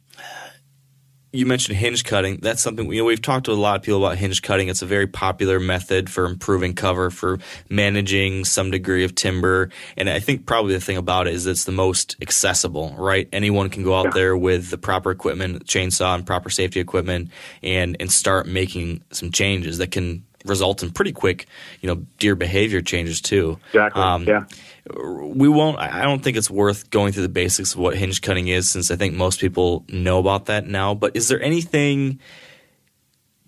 you mentioned hinge cutting. That's something you know we've talked to a lot of people about hinge cutting. It's a very popular method for improving cover, for managing some degree of timber, and I think probably the thing about it is it's the most accessible. Right, anyone can go out Yeah. there with the proper equipment, chainsaw, and proper safety equipment, and and start making some changes that can result in pretty quick, you know, deer behavior changes too. Exactly. Um, yeah. We won't i don't think it's worth going through the basics of what hinge cutting is since i think most people know about that now. But is there anything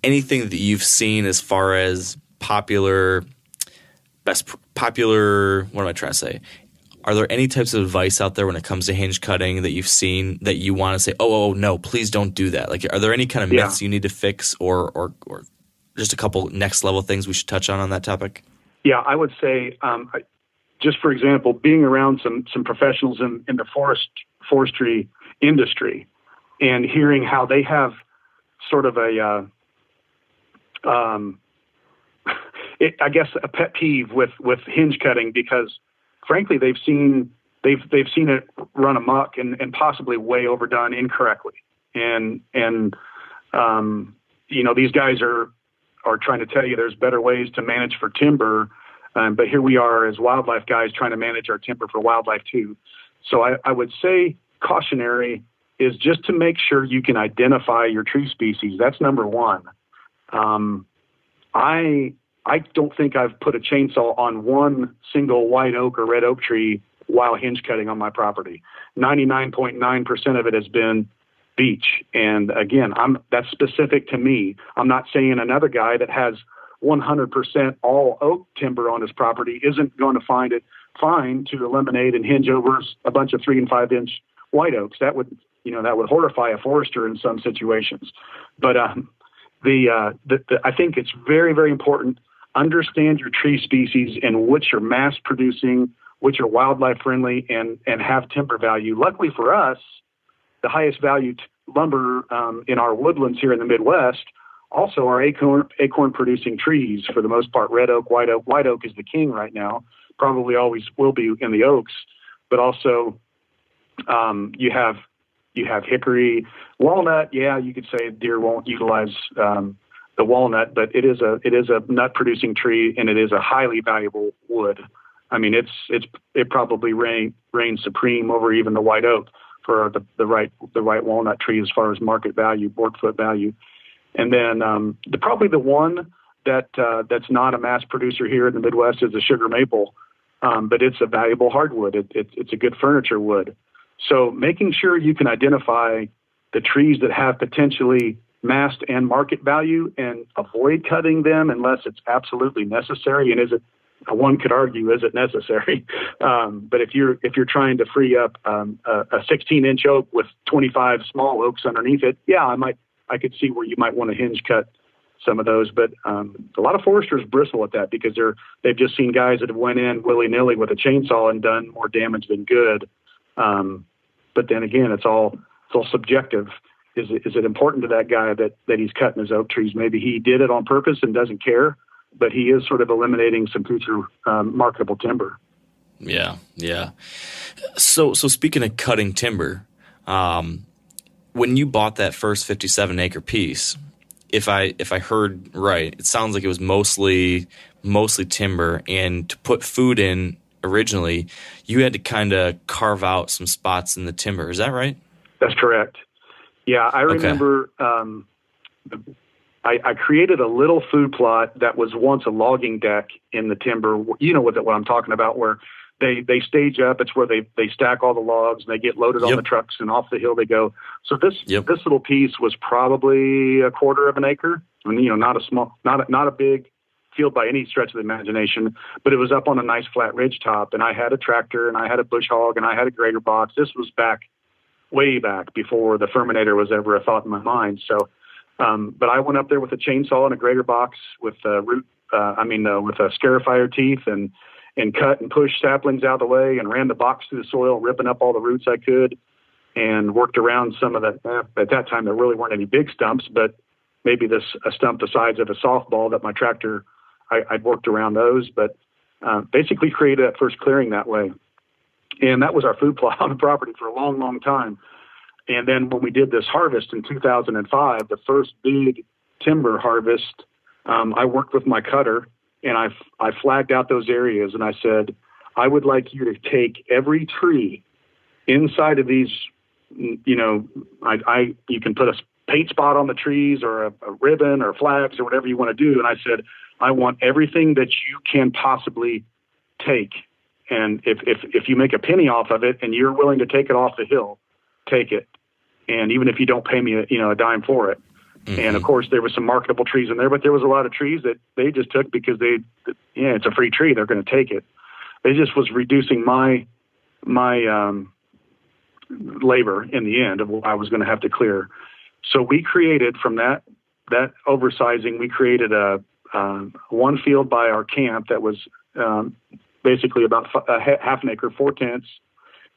anything that you've seen as far as popular best popular what am i trying to say? Are there any types of advice out there when it comes to hinge cutting that you've seen that you want to say oh, oh no please don't do that. Like are there any kind of Yeah. myths you need to fix or or or just a couple next level things we should touch on on that topic? Yeah, I would say, um, I- just for example, being around some some professionals in, in the forest forestry industry, and hearing how they have sort of a, uh, um, it, I guess a pet peeve with with hinge cutting because, frankly, they've seen they've they've seen it run amok and, and possibly way overdone incorrectly, and and um, you know these guys are are trying to tell you there's better ways to manage for timber. Um, but here we are as wildlife guys trying to manage our timber for wildlife too. So I, I would say cautionary is just to make sure you can identify your tree species. That's number one. Um, I I don't think I've put a chainsaw on one single white oak or red oak tree while hinge cutting on my property. 99.9% of it has been beech. And again, I'm that's specific to me. I'm not saying another guy that has 100% all oak timber on his property isn't going to find it fine to eliminate and hinge over a bunch of three and five inch white oaks. That would, you know, that would horrify a forester in some situations. But um, the, uh, the, the I think it's very, very important. Understand your tree species and which are mass producing, which are wildlife friendly, and and have timber value. Luckily for us, the highest valued lumber um, in our woodlands here in the Midwest also are acorn acorn producing trees. For the most part red oak white oak white oak is the king right now. Probably always will be in the oaks. But also um, you have you have hickory walnut. Yeah you could say deer won't utilize um, the walnut but it is a it is a nut producing tree and it is a highly valuable wood. I mean it's it's it probably reign, reigns supreme over even the white oak for the, the right the right walnut tree as far as market value board foot value and then um, the probably the one that uh, that's not a mass producer here in the Midwest is the sugar maple, um, but it's a valuable hardwood. It, it, it's a good furniture wood. So making sure you can identify the trees that have potentially mass and market value and avoid cutting them unless it's absolutely necessary. And is it one could argue is it necessary? Um, but if you're if you're trying to free up um, a, a 16 inch oak with 25 small oaks underneath it, yeah, I might I could see where you might want to hinge cut some of those. But um, a lot of foresters bristle at that because they're they've just seen guys that have went in willy nilly with a chainsaw and done more damage than good. Um, but then again, it's all it's all subjective. Is it, is it important to that guy that that he's cutting his oak trees? Maybe he did it on purpose and doesn't care, but he is sort of eliminating some future um, marketable timber. Yeah, yeah. So, so speaking of cutting timber, um, when you bought that first fifty-seven acre piece, if I if I heard right, it sounds like it was mostly mostly timber, and to put food in originally, you had to kind of carve out some spots in the timber. Is that right? That's correct. Yeah, I Okay. remember. Um, I, I created a little food plot that was once a logging deck in the timber. You know what, what I'm talking about, where they they stage up. It's where they they stack all the logs and they get loaded on the trucks and off the hill they go. So this Yep. this little piece was probably a quarter of an acre. I mean, you know, not a small, not a, not a big field by any stretch of the imagination, but it was up on a nice flat ridge top. And I had a tractor and I had a bush hog and I had a grader box. This was back way back before the Firminator was ever a thought in my mind. So, um, but I went up there with a chainsaw and a grader box with uh, root, uh, I mean, uh, with a scarifier teeth and and cut and pushed saplings out of the way and ran the box through the soil, ripping up all the roots I could, and worked around some of the. Eh, at that time, there really weren't any big stumps, but maybe this a stump the size of a softball that my tractor. I, I'd worked around those, but uh, basically created that first clearing that way and that was our food plot on the property for a long, long time. and then when we did this harvest in 2005, the first big timber harvest, um, I worked with my cutter and I, I flagged out those areas and I said, I would like you to take every tree inside of these, you know, I, I you can put a paint spot on the trees or a, a ribbon or flags or whatever you want to do. And I said, I want everything that you can possibly take. And if, if, if you make a penny off of it and you're willing to take it off the hill, take it. And even if you don't pay me a, you know, a dime for it. Mm-hmm. And of course there was some marketable trees in there, but there was a lot of trees that they just took because they, yeah, it's a free tree. They're going to take it. It just was reducing my, my, um, labor in the end of what I was going to have to clear. So we created from that that oversizing, we created a um, one field by our camp that was um, basically about a half an acre, four tenths,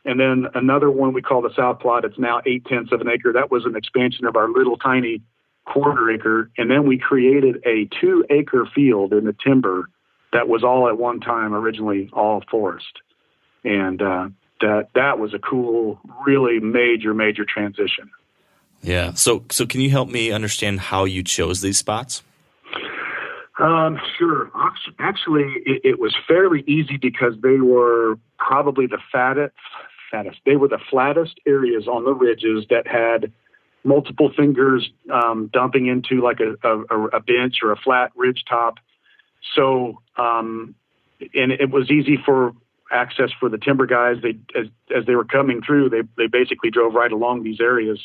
and then another one we call the South Plot. It's now eight tenths of an acre. That was an expansion of our little tiny quarter acre, and then we created a two acre field in the timber that was all at one time originally all forest, and uh, that that was a cool, really major major transition. Yeah. So, so can you help me understand how you chose these spots? Um, sure. Actually, it, it, was fairly easy because they were probably the fattest, fattest. They were the flattest areas on the ridges that had multiple fingers um, dumping into like a, a, a, bench or a flat ridge top. So, um, and it was easy for access for the timber guys. They as as they were coming through, they they basically drove right along these areas.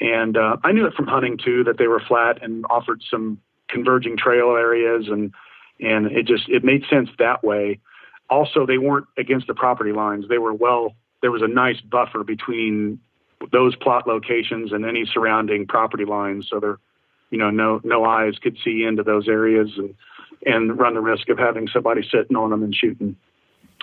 And uh, I knew it from hunting too that they were flat and offered some converging trail areas, and and it just it made sense that way. Also, they weren't against the property lines; they were well. There was a nice buffer between those plot locations and any surrounding property lines, so there, you know, no no eyes could see into those areas and and run the risk of having somebody sitting on them and shooting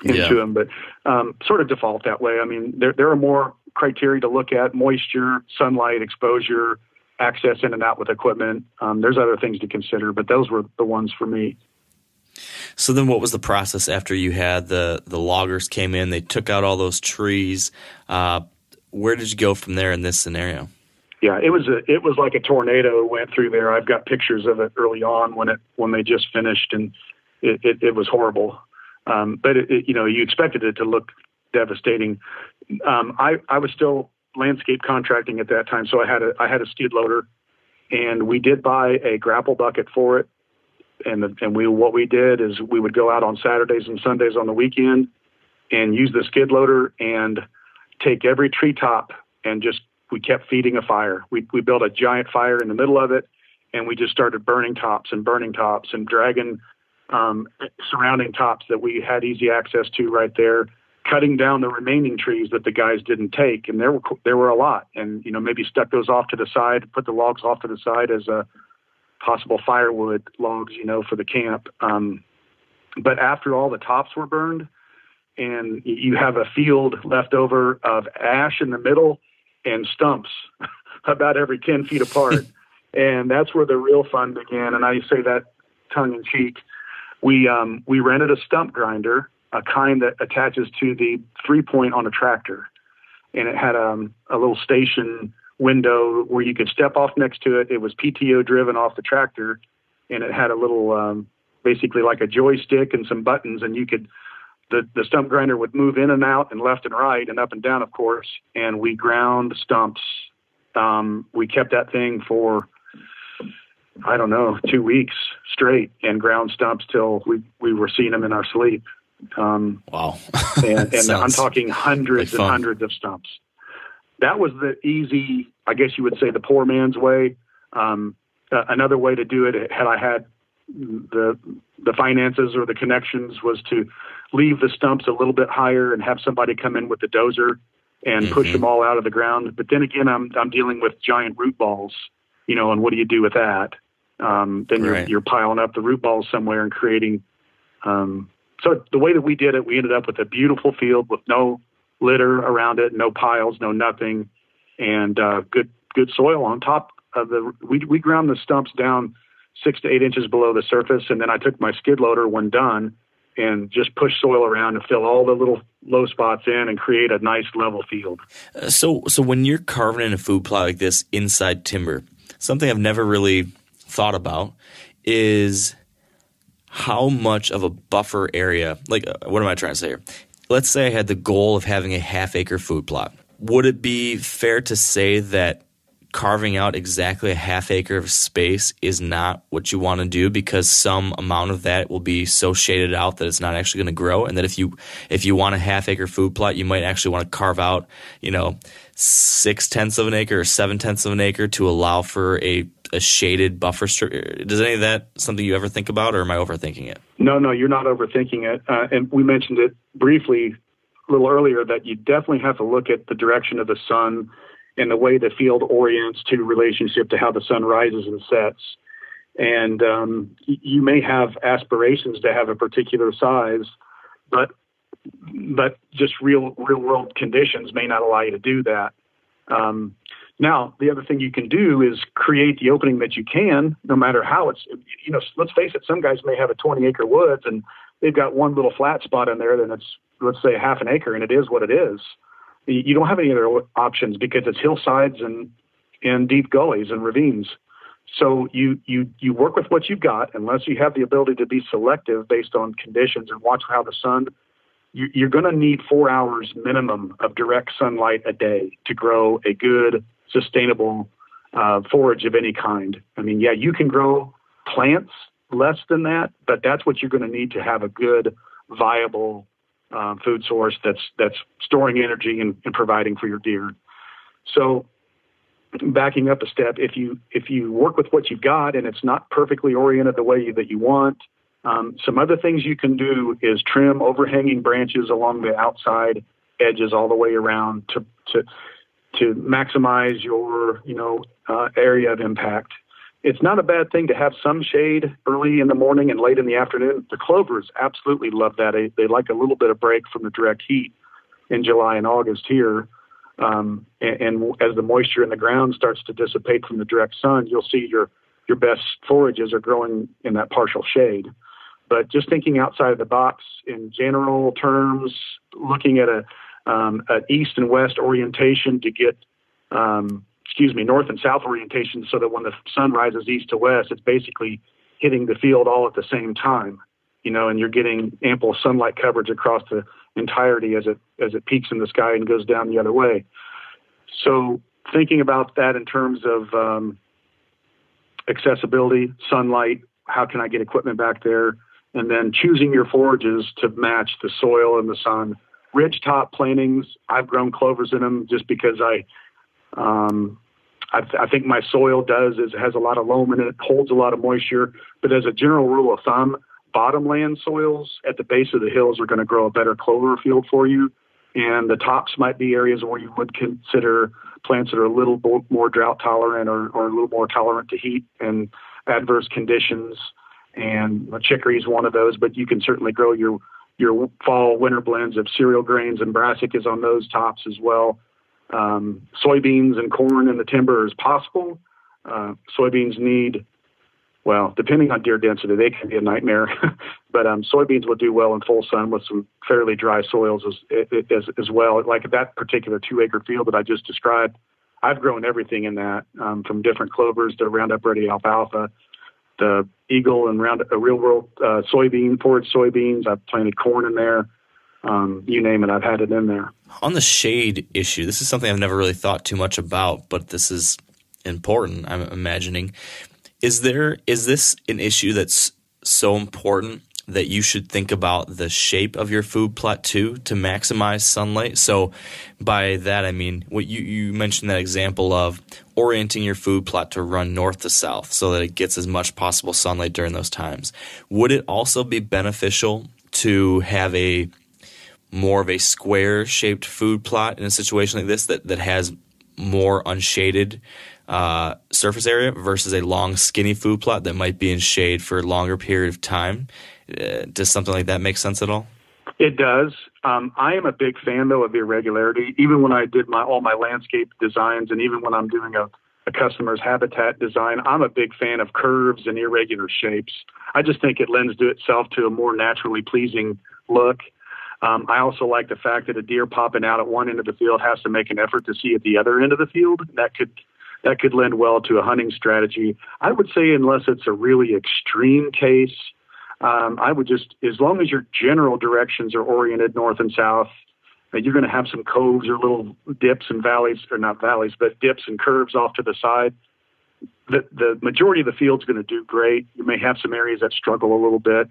into yeah. them. But um, sort of default that way. I mean, there there are more criteria to look at moisture, sunlight, exposure, access in and out with equipment. Um, there's other things to consider, but those were the ones for me. So then, what was the process after you had the the loggers came in? They took out all those trees. Uh, where did you go from there in this scenario? Yeah, it was a it was like a tornado went through there. I've got pictures of it early on when it when they just finished, and it it, it was horrible. Um, but it, it, you know, you expected it to look devastating. Um, I, I was still landscape contracting at that time, so I had a I had a skid loader, and we did buy a grapple bucket for it. And the, and we what we did is we would go out on Saturdays and Sundays on the weekend, and use the skid loader and take every treetop and just we kept feeding a fire. We we built a giant fire in the middle of it, and we just started burning tops and burning tops and dragging um, surrounding tops that we had easy access to right there cutting down the remaining trees that the guys didn't take, and there were there were a lot, and you know maybe stuck those off to the side, put the logs off to the side as a possible firewood logs, you know, for the camp. Um, but after all the tops were burned, and you have a field left over of ash in the middle and stumps about every ten feet apart, and that's where the real fun began. And I say that tongue in cheek. We um, we rented a stump grinder a kind that attaches to the three point on a tractor. And it had um, a little station window where you could step off next to it. It was PTO driven off the tractor, and it had a little, um, basically like a joystick and some buttons, and you could. The, the stump grinder would move in and out and left and right and up and down, of course. And we ground stumps. Um, we kept that thing for I don't know, two weeks straight and ground stumps till we, we were seeing them in our sleep. Um, wow. and, and I'm talking hundreds like and hundreds of stumps. That was the easy, I guess you would say, the poor man's way. Um, uh, another way to do it, had I had the the finances or the connections, was to leave the stumps a little bit higher and have somebody come in with the dozer and mm-hmm. push them all out of the ground. But then again, I'm I'm dealing with giant root balls, you know, and what do you do with that? Um, then right. you're you're piling up the root balls somewhere and creating um, so the way that we did it, we ended up with a beautiful field with no litter around it, no piles, no nothing, and uh, good good soil on top of the. We we ground the stumps down six to eight inches below the surface, and then I took my skid loader when done and just push soil around to fill all the little low spots in and create a nice level field. Uh, so, so when you're carving in a food plot like this inside timber, something I've never really thought about is how much of a buffer area. Like, uh, what am I trying to say here? Let's say I had the goal of having a half acre food plot. Would it be fair to say that carving out exactly a half acre of space is not what you want to do because some amount of that will be so shaded out that it's not actually going to grow. And that if you if you want a half acre food plot you might actually want to carve out you know six tenths of an acre or seven tenths of an acre to allow for a, a shaded buffer strip does any of that something you ever think about or am i overthinking it? No no you're not overthinking it. Uh, and we mentioned it briefly a little earlier that you definitely have to look at the direction of the sun and the way the field orients to relationship to how the sun rises and sets. And um, you may have aspirations to have a particular size, but but just real real world conditions may not allow you to do that. Um, now, the other thing you can do is create the opening that you can, no matter how it's. You know, let's face it. Some guys may have a 20 acre woods and they've got one little flat spot in there, then it's let's say half an acre, and it is what it is you don't have any other options because it's hillsides and and deep gullies and ravines. So you you you work with what you've got, unless you have the ability to be selective based on conditions and watch how the sun. You, you're going to need four hours minimum of direct sunlight a day to grow a good, sustainable uh, forage of any kind. I mean, yeah, you can grow plants less than that, but that's what you're going to need to have a good, viable um, food source that's that's storing energy and, and providing for your deer. So backing up a step, if you if you work with what you've got and it's not perfectly oriented the way that you want, um, some other things you can do is trim overhanging branches along the outside edges all the way around to to to maximize your you know uh, area of impact it's not a bad thing to have some shade early in the morning and late in the afternoon. The clovers absolutely love that. They, they like a little bit of break from the direct heat in July and August here. Um, and, and, as the moisture in the ground starts to dissipate from the direct sun, you'll see your your best forages are growing in that partial shade. But just thinking outside of the box in general terms, looking at a um, an east and west orientation to get um, excuse me, north and south orientation so that when the sun rises east to west, it's basically hitting the field all at the same time, you know, and you're getting ample sunlight coverage across the entirety as it as it peaks in the sky and goes down the other way. So thinking about that in terms of um, accessibility, sunlight, how can I get equipment back there, and then choosing your forages to match the soil and the sun. Ridge top plantings, I've grown clovers in them just because I um, I, th- I, think my soil does is has a lot of loam in it, holds a lot of moisture. But as a general rule of thumb, bottomland soils at the base of the hills are going to grow a better clover field for you, and the tops might be areas where you would consider plants that are a little more drought tolerant or, or a little more tolerant to heat and adverse conditions. And chicory is one of those, but you can certainly grow your your fall winter blends of cereal grains and brassicas on those tops as well um, soybeans and corn in the timber is possible. Uh, soybeans need, well, depending on deer density, they can be a nightmare. but um, soybeans will do well in full sun with some fairly dry soils as, as, as well. Like that particular two acre field that I just described, I've grown everything in that um, from different clovers to Roundup Ready alfalfa, the Eagle and Roundup, uh, real world uh, soybean, forage soybeans. I've planted corn in there um, you name it, I've had it in there. On the shade issue, this is something I've never really thought too much about, but this is important. I'm imagining. Is there is this an issue that's so important that you should think about the shape of your food plot too to maximize sunlight? So, by that I mean what you you mentioned that example of orienting your food plot to run north to south so that it gets as much possible sunlight during those times. Would it also be beneficial to have a more of a square shaped food plot in a situation like this that, that has more unshaded uh, surface area versus a long skinny food plot that might be in shade for a longer period of time. Uh, does something like that make sense at all? It does. Um, I am a big fan though of irregularity. Even when I did my all my landscape designs, and even when I'm doing a a customer's habitat design. I'm a big fan of curves and irregular shapes. I just think it lends to itself to a more naturally pleasing look. Um, I also like the fact that a deer popping out at one end of the field has to make an effort to see at the other end of the field. That could that could lend well to a hunting strategy. I would say unless it's a really extreme case, um, I would just as long as your general directions are oriented north and south, you're going to have some coves or little dips and valleys, or not valleys, but dips and curves off to the side. The the majority of the field's going to do great. You may have some areas that struggle a little bit.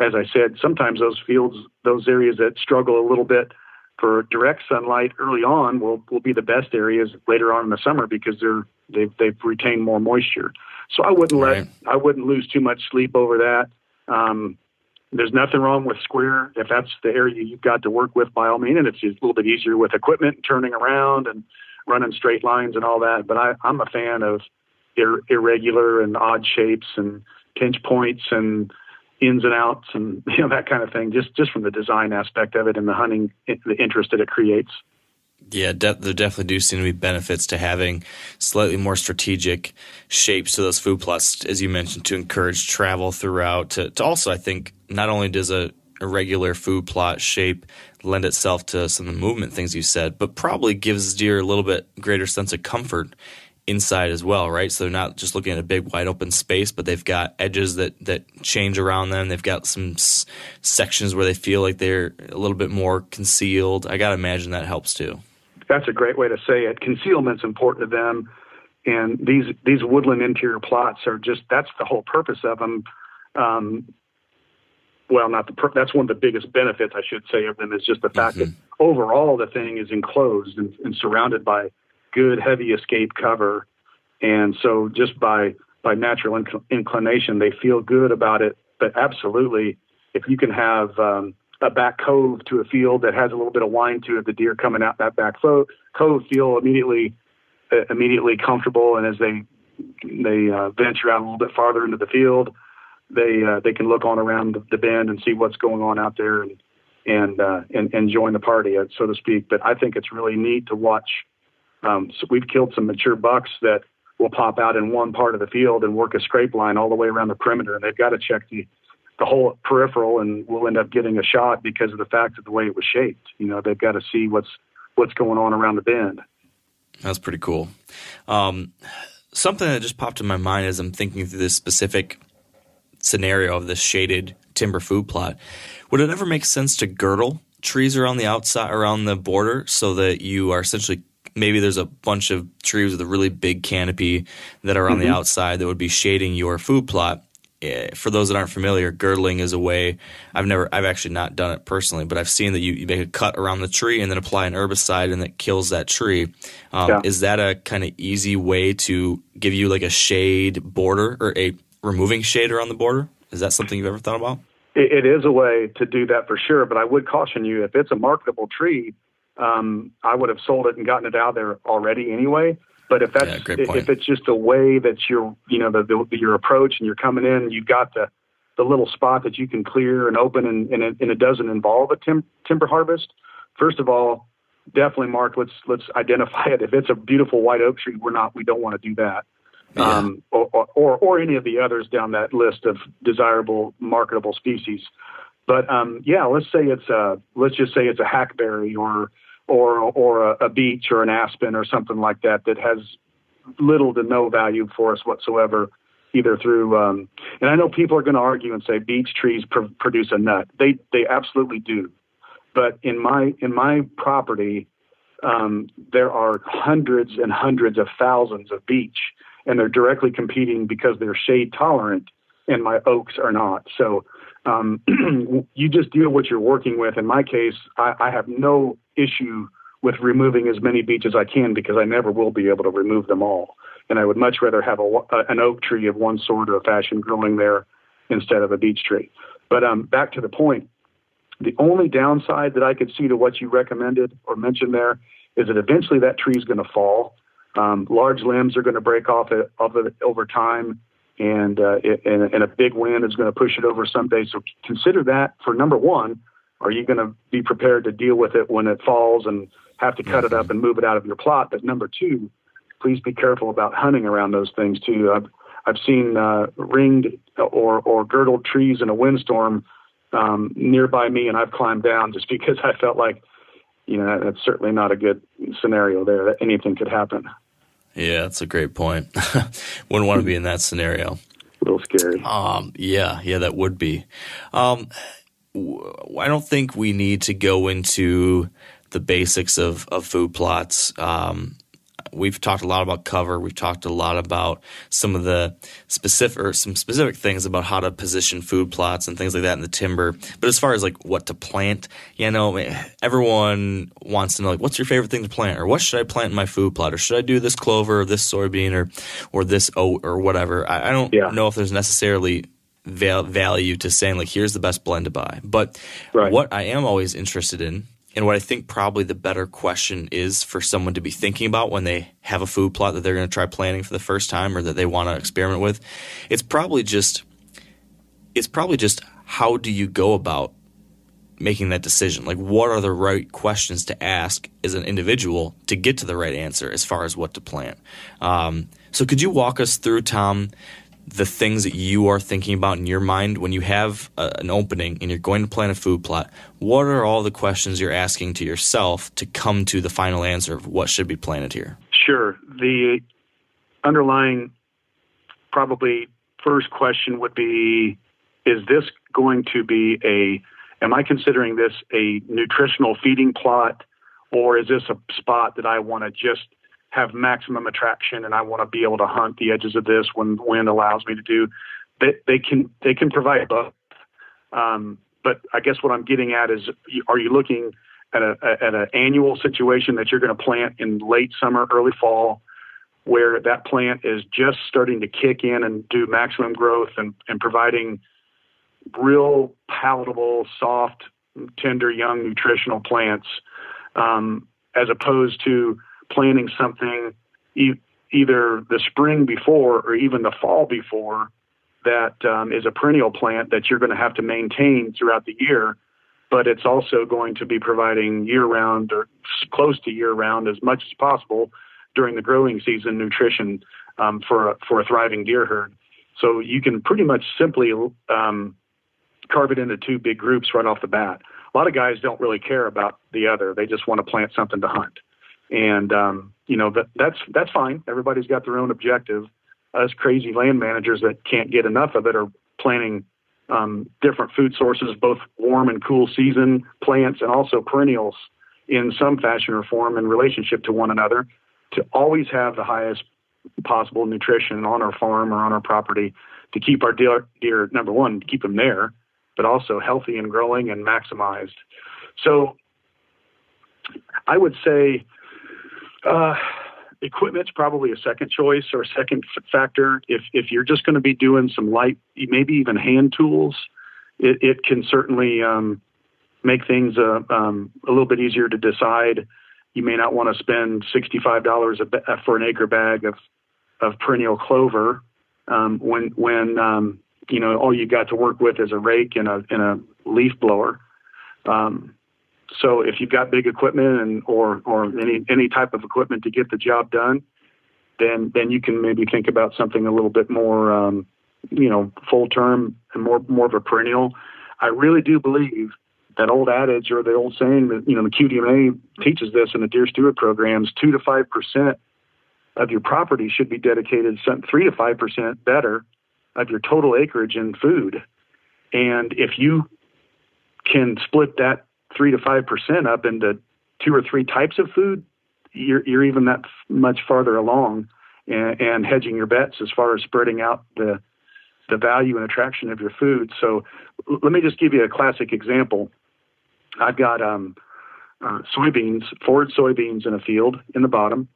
As I said, sometimes those fields, those areas that struggle a little bit for direct sunlight early on will will be the best areas later on in the summer because they're they've they've retained more moisture. So I wouldn't Right. let I wouldn't lose too much sleep over that. Um, there's nothing wrong with square if that's the area you've got to work with by all means, and it's a little bit easier with equipment and turning around and running straight lines and all that. But I, I'm a fan of ir- irregular and odd shapes and pinch points and ins and outs and you know that kind of thing. Just just from the design aspect of it and the hunting the interest that it creates. Yeah, de- there definitely do seem to be benefits to having slightly more strategic shapes to those food plots, as you mentioned, to encourage travel throughout. To, to also, I think, not only does a, a regular food plot shape lend itself to some of the movement things you said, but probably gives deer a little bit greater sense of comfort inside as well, right? So they're not just looking at a big wide open space, but they've got edges that that change around them. They've got some s- sections where they feel like they're a little bit more concealed. I got to imagine that helps too. That's a great way to say it. Concealment's important to them, and these these woodland interior plots are just that's the whole purpose of them. Um, well, not the per- that's one of the biggest benefits I should say of them is just the fact that overall the thing is enclosed and, and surrounded by good heavy escape cover, and so just by by natural inc- inclination they feel good about it. But absolutely, if you can have um, a back cove to a field that has a little bit of wind to it, the deer coming out that back fo- cove feel immediately uh, immediately comfortable, and as they they uh, venture out a little bit farther into the field, they uh, they can look on around the, the bend and see what's going on out there and and uh, and, and join the party, uh, so to speak. But I think it's really neat to watch. Um, so we've killed some mature bucks that will pop out in one part of the field and work a scrape line all the way around the perimeter, and they've got to check the the whole peripheral, and we'll end up getting a shot because of the fact of the way it was shaped. You know, they've got to see what's what's going on around the bend. That's pretty cool. Um, something that just popped in my mind as I'm thinking through this specific scenario of this shaded timber food plot. Would it ever make sense to girdle trees around the outside, around the border, so that you are essentially maybe there's a bunch of trees with a really big canopy that are on the outside that would be shading your food plot? Eh, For those that aren't familiar, girdling is a way. I've never, I've actually not done it personally, but I've seen that you, you make a cut around the tree and then apply an herbicide and that kills that tree. Um, Yeah. Is that a kind of easy way to give you like a shade border or a removing shade around the border? Is that something you've ever thought about? It, it is a way to do that for sure, but I would caution you if it's a marketable tree, um, I would have sold it and gotten it out there already anyway. But if that's Yeah, if it's just a way that you're you know the, the your approach and you're coming in, you've got the the little spot that you can clear and open, and and it, and it doesn't involve a tim- timber harvest. First of all, definitely, Mark. Let's let's identify it. If it's a beautiful white oak tree, we're not. We don't want to do that um, or, or, or or any of the others down that list of desirable marketable species. But um, yeah, let's say it's a let's just say it's a hackberry or or or a, a beech or an aspen or something like that that has little to no value for us whatsoever, either through. Um, and I know people are going to argue and say beech trees pr- produce a nut. They they absolutely do. But in my in my property, um, there are hundreds and hundreds of thousands of beech, and they're directly competing because they're shade tolerant, and my oaks are not. So um, you just deal with what you're working with. In my case, I, I have no issue with removing as many beech as I can because I never will be able to remove them all. And I would much rather have a, a, an oak tree of one sort or fashion growing there instead of a beech tree. But um, back to the point, the only downside that I could see to what you recommended or mentioned there is that eventually that tree is going to fall. Um, large limbs are going to break off it, of it over time, and, uh, it, and, and a big wind is going to push it over someday. So consider that for number one. Are you going to be prepared to deal with it when it falls and have to cut it up and move it out of your plot? But number two, please be careful about hunting around those things too. I've I've seen uh, ringed or or girdled trees in a windstorm um, nearby me, and I've climbed down just because I felt like, you know, that's certainly not a good scenario there. That anything could happen. Yeah, that's a great point. Wouldn't want to be in that scenario. A little scary. Um, yeah, yeah, that would be. Um, I don't think we need to go into the basics of, of food plots. Um, we've talked a lot about cover. We've talked a lot about some of the specific or some specific things about how to position food plots and things like that in the timber. But as far as like what to plant, you know, everyone wants to know like what's your favorite thing to plant or what should I plant in my food plot or should I do this clover or this soybean or or this oat or whatever. I, I don't yeah. know if there's necessarily value to saying like here's the best blend to buy. But right. what I am always interested in and what I think probably the better question is for someone to be thinking about when they have a food plot that they're going to try planting for the first time or that they want to experiment with, it's probably just it's probably just how do you go about making that decision? Like what are the right questions to ask as an individual to get to the right answer as far as what to plant? Um, so could you walk us through, Tom, the things that you are thinking about in your mind when you have a, an opening and you're going to plan a food plot what are all the questions you're asking to yourself to come to the final answer of what should be planted here? Sure. The underlying probably first question would be is this going to be a am i considering this a nutritional feeding plot or is this a spot that i want to just have maximum attraction and I want to be able to hunt the edges of this when the wind allows me to do. They, they can they can provide both. Um, but I guess what I'm getting at is, are you looking at a at an annual situation that you're going to plant in late summer, early fall, where that plant is just starting to kick in and do maximum growth and, and providing real palatable, soft, tender, young, nutritional plants, um, as opposed to planting something e- either the spring before or even the fall before that um, is a perennial plant that you're going to have to maintain throughout the year, but it's also going to be providing year round or close to year round as much as possible during the growing season nutrition um, for, a, for a thriving deer herd. So you can pretty much simply um, carve it into two big groups right off the bat. A lot of guys don't really care about the other. They just want to plant something to hunt and um, you know that that's that's fine. Everybody's got their own objective. Us crazy land managers that can't get enough of it are planting um, different food sources, both warm and cool season plants, and also perennials in some fashion or form in relationship to one another, to always have the highest possible nutrition on our farm or on our property to keep our deer, deer number one, to keep them there, but also healthy and growing and maximized. So I would say uh, equipment's probably a second choice or a second f- factor. If if you're just going to be doing some light, maybe even hand tools, it, it can certainly um, make things uh, um, a little bit easier to decide. You may not want to spend sixty-five dollars ba- for an acre bag of of perennial clover um, when when um, you know all you got to work with is a rake and a and a leaf blower. Um, so if you've got big equipment and or or any any type of equipment to get the job done, then then you can maybe think about something a little bit more, um, you know, full term and more more of a perennial. I really do believe that old adage or the old saying that you know the QDMA teaches this in the deer steward programs: two to five percent of your property should be dedicated, some three to five percent better of your total acreage in food. And if you can split that three to five percent up into two or three types of food, you're you're even that much farther along and, and hedging your bets as far as spreading out the the value and attraction of your food. So let me just give you a classic example. I've got um, uh, soybeans, forage soybeans in a field in the bottom,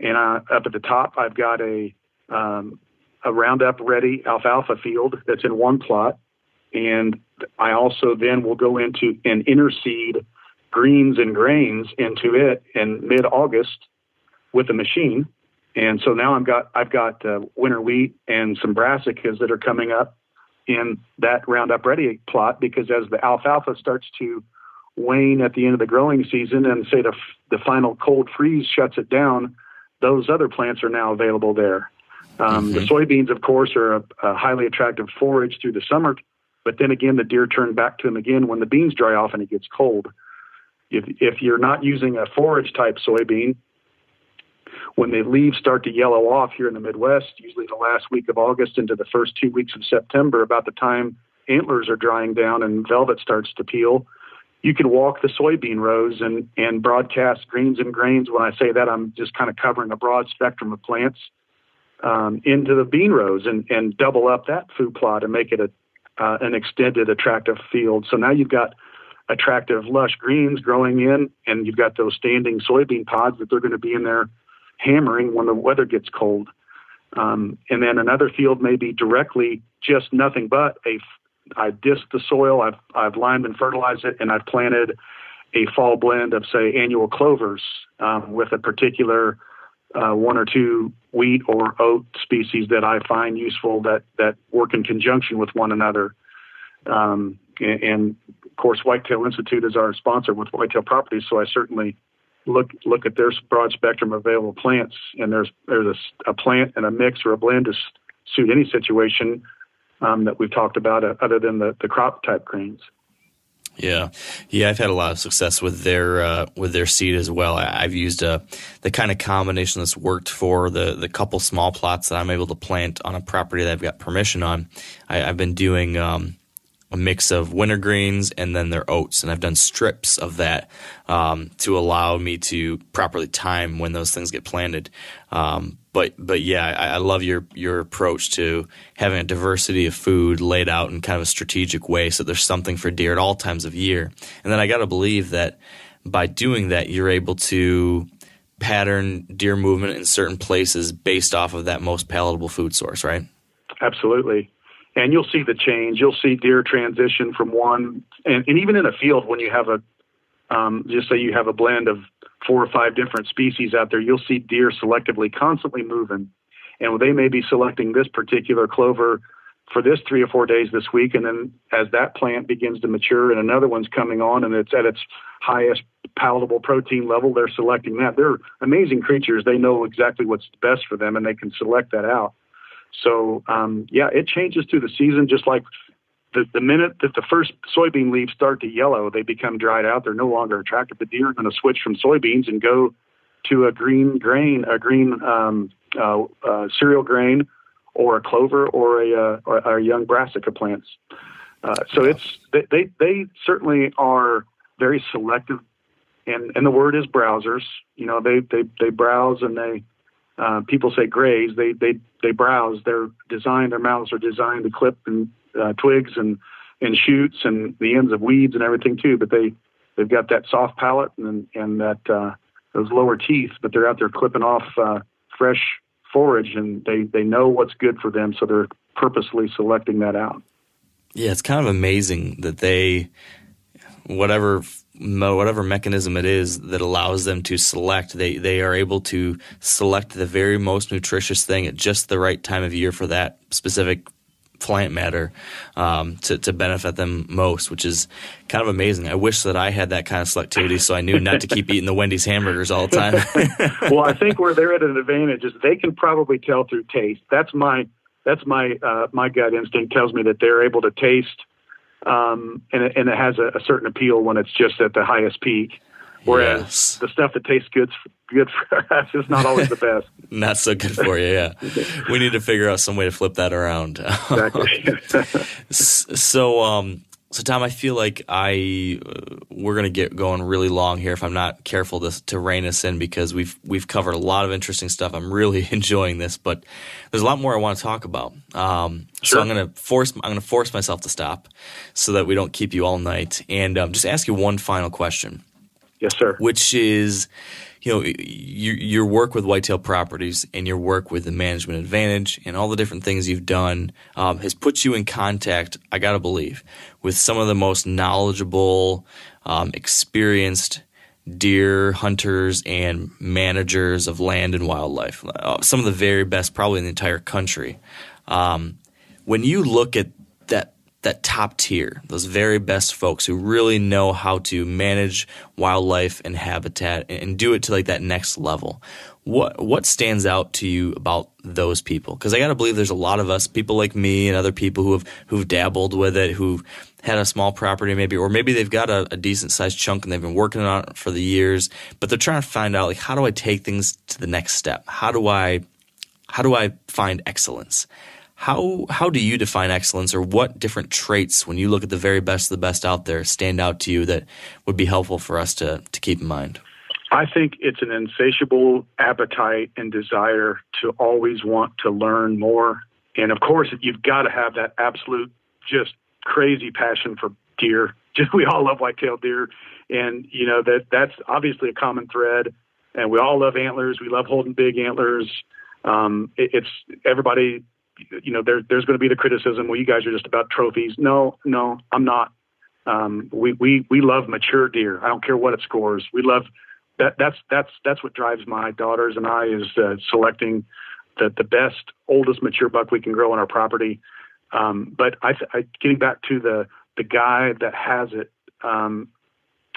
and uh, up at the top I've got a um, a Roundup ready alfalfa field that's in one plot, and I also then will go into and interseed greens and grains into it in mid August with a machine. And so now I've got I've got uh, winter wheat and some brassicas that are coming up in that Roundup Ready plot because as the alfalfa starts to wane at the end of the growing season and say the the final cold freeze shuts it down, those other plants are now available there. Um, The soybeans, of course, are a, a highly attractive forage through the summer, but then again, the deer turn back to them again when the beans dry off and it gets cold. If if you're not using a forage type soybean, when the leaves start to yellow off here in the Midwest, usually the last week of August into the first two weeks of September, about the time antlers are drying down and velvet starts to peel, you can walk the soybean rows and, and broadcast greens and grains. When I say that, I'm just kind of covering a broad spectrum of plants um, into the bean rows and, and double up that food plot and make it a, uh, an extended, attractive field. So now you've got attractive, lush greens growing in, and you've got those standing soybean pods that they're going to be in there hammering when the weather gets cold. Um, and then another field may be directly just nothing but a. I disc the soil. I've I've limed and fertilized it, and I've planted a fall blend of say annual clovers um, with a particular uh, one or two wheat or oat species that I find useful that that work in conjunction with one another. Um, and, and of course, Whitetail Institute is our sponsor with Whitetail Properties, so I certainly look look at their broad spectrum of available plants, and there's there's a, a plant and a mix or a blend to suit any situation um, that we've talked about, uh, other than the, the crop type grains. Yeah, yeah, I've had a lot of success with their uh, with their seed as well. I, I've used uh, the kind of combination that's worked for the the couple small plots that I'm able to plant on a property that I've got permission on. I, I've been doing um, a mix of wintergreens and then their oats, and I've done strips of that um, to allow me to properly time when those things get planted. Um, but but yeah, I, I love your your approach to having a diversity of food laid out in kind of a strategic way, so there's something for deer at all times of year. And then I got to believe that by doing that, you're able to pattern deer movement in certain places based off of that most palatable food source, right? Absolutely. And you'll see the change. You'll see deer transition from one, and, and even in a field when you have a, um, just say you have a blend of four or five different species out there, you'll see deer selectively constantly moving. And they may be selecting this particular clover for this three or four days this week. And then as that plant begins to mature and another one's coming on and it's at its highest palatable protein level, they're selecting that. They're amazing creatures. They know exactly what's best for them and they can select that out. So, um, yeah, it changes through the season, just like the, the minute that the first soybean leaves start to yellow, they become dried out. They're no longer attractive. The deer are going to switch from soybeans and go to a green grain, a green um, uh, uh, cereal grain, or a clover, or a, uh, or, or young brassica plants. Uh, so it's they, they they certainly are very selective, and and the word is browsers. You know they they they browse and they uh, people say graze. They they they browse. They're designed. Their mouths are designed to clip and uh, twigs and and shoots and the ends of weeds and everything too. But they they've got that soft palate and and that uh, those lower teeth. But they're out there clipping off uh, fresh forage and they they know what's good for them. So they're purposely selecting that out. Yeah, it's kind of amazing that they, whatever whatever mechanism it is that allows them to select, they they are able to select the very most nutritious thing at just the right time of year for that specific plant matter um, to, to benefit them most, which is kind of amazing. I wish that I had that kind of selectivity so I knew not to keep eating the Wendy's hamburgers all the time. well, I think where they're at an advantage is they can probably tell through taste. That's my that's my uh, my gut instinct tells me that they're able to taste, um, and it, and it has a, a certain appeal when it's just at the highest peak. Whereas Yes. the stuff that tastes good good for us is not always the best. not so good for you, yeah. we need to figure out some way to flip that around. Exactly. So um so tom i feel like i uh, we're going to get going really long here if i'm not careful to, to rein us in because we've we've covered a lot of interesting stuff i'm really enjoying this but there's a lot more i want to talk about um, so i'm going to force i'm to force myself to stop so that we don't keep you all night and um, just ask you one final question yes, sir. which is you know your, your work with whitetail properties and your work with the management advantage and all the different things you've done um, has put you in contact i gotta believe with some of the most knowledgeable um, experienced deer hunters and managers of land and wildlife uh, some of the very best probably in the entire country um, when you look at that top tier, those very best folks who really know how to manage wildlife and habitat and, and do it to like that next level. What what stands out to you about those people? Because I got to believe there's a lot of us, people like me and other people who have who've dabbled with it, who've had a small property maybe, or maybe they've got a, a decent sized chunk and they've been working on it for the years, but they're trying to find out like how do I take things to the next step? How do I how do I find excellence? How how do you define excellence, or what different traits, when you look at the very best of the best out there, stand out to you that would be helpful for us to to keep in mind? I think it's an insatiable appetite and desire to always want to learn more. And of course, you've got to have that absolute, just crazy passion for deer. Just we all love white-tailed deer, and you know that that's obviously a common thread. And we all love antlers. We love holding big antlers. Um, it, it's everybody you know, there, there's going to be the criticism. Well, you guys are just about trophies. No, no, I'm not. Um, we, we, we love mature deer. I don't care what it scores. We love that. That's, that's, that's what drives my daughters and I is uh, selecting the, the best, oldest mature buck we can grow on our property. Um, but I, I, getting back to the, the guy that has it, um,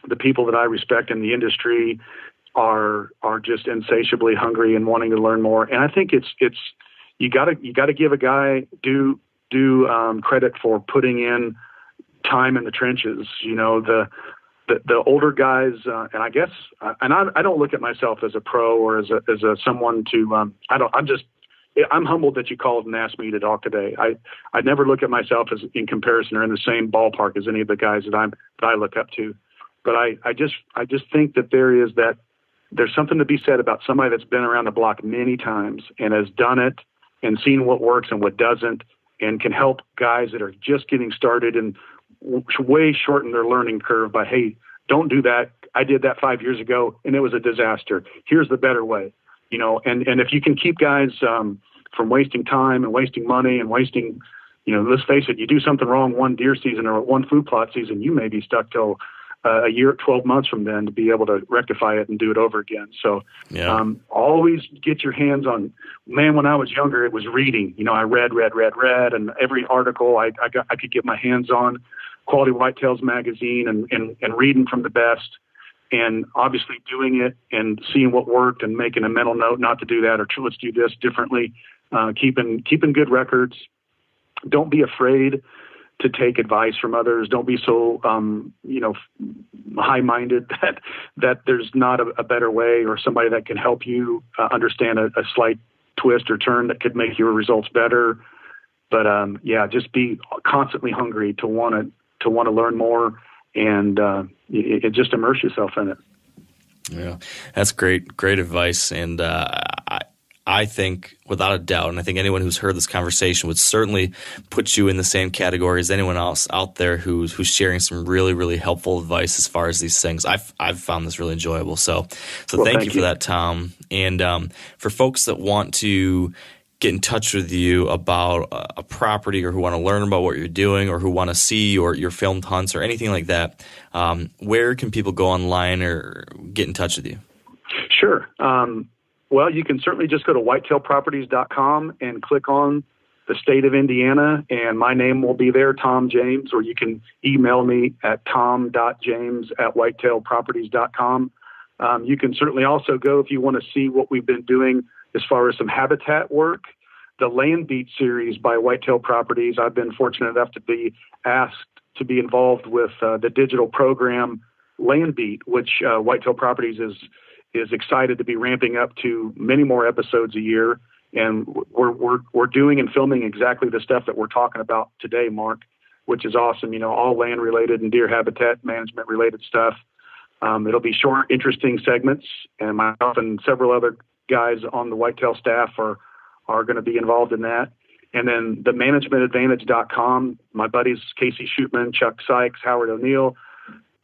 the people that I respect in the industry are, are just insatiably hungry and wanting to learn more. And I think it's, it's, you gotta you gotta give a guy due due um, credit for putting in time in the trenches. You know the the, the older guys, uh, and I guess, uh, and I, I don't look at myself as a pro or as a as a someone to. Um, I don't. I'm just. I'm humbled that you called and asked me to talk today. I I never look at myself as in comparison or in the same ballpark as any of the guys that I'm that I look up to. But I I just I just think that there is that there's something to be said about somebody that's been around the block many times and has done it and seeing what works and what doesn't and can help guys that are just getting started and way shorten their learning curve by hey don't do that. I did that five years ago and it was a disaster. Here's the better way you know? And and if you can keep guys um, from wasting time and wasting money and wasting you know let's face it you do something wrong one deer season or one food plot season you may be stuck till uh, a year, 12 months from then to be able to rectify it and do it over again. So yeah. um, always get your hands on, man, when I was younger, it was reading. You know, I read, read, read, read, and every article I, I, got, I could get my hands on, Quality Whitetails magazine, and, and, and reading from the best. And obviously doing it and seeing what worked and making a mental note not to do that or let's do this differently. Uh, keeping keeping good records. Don't be afraid to take advice from others. Don't be so um, you know high-minded that that there's not a, a, better way or somebody that can help you uh, understand a, a, slight twist or turn that could make your results better. But um, yeah, just be constantly hungry to want to to want to learn more and uh, it, it just immerse yourself in it. Yeah, that's great, great advice, and uh, I, think, without a doubt, and I think anyone who's heard this conversation would certainly put you in the same category as anyone else out there who's who's sharing some really, really helpful advice as far as these things. I've I've found this really enjoyable. So, so well, thank, thank, you for that, Tom. And um, for folks that want to get in touch with you about a, a property or who want to learn about what you're doing or who want to see your your filmed hunts or anything like that, um, where can people go online or get in touch with you? Sure. Um, well, you can certainly just go to whitetailproperties.com and click on the state of Indiana, and my name will be there, Tom James, or you can email me at tom.james at whitetailproperties.com. Um, you can certainly also go if you want to see what we've been doing as far as some habitat work. The Land Beat series by Whitetail Properties, I've been fortunate enough to be asked to be involved with uh, the digital program Land Beat, which uh, Whitetail Properties is is excited to be ramping up to many more episodes a year. And we're, we're, we're doing and filming exactly the stuff that we're talking about today, Mark, which is awesome. You know, all land related and deer habitat management related stuff. Um, it'll be short, interesting segments, and myself and several other guys on the whitetail staff are are going to be involved in that. And then the managementadvantage.com, my buddies Casey Shootman, Chuck Sykes, Howard O'Neill,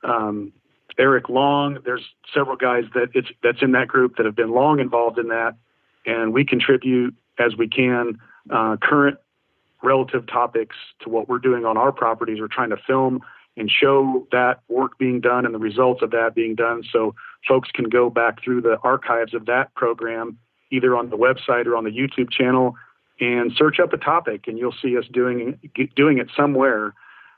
um, Eric Long. There's several guys that it's that's in that group that have been long involved in that, and we contribute as we can uh, current relative topics to what we're doing on our properties. We're trying to film and show that work being done and the results of that being done, so folks can go back through the archives of that program, either on the website or on the YouTube channel, and search up a topic, and you'll see us doing doing it somewhere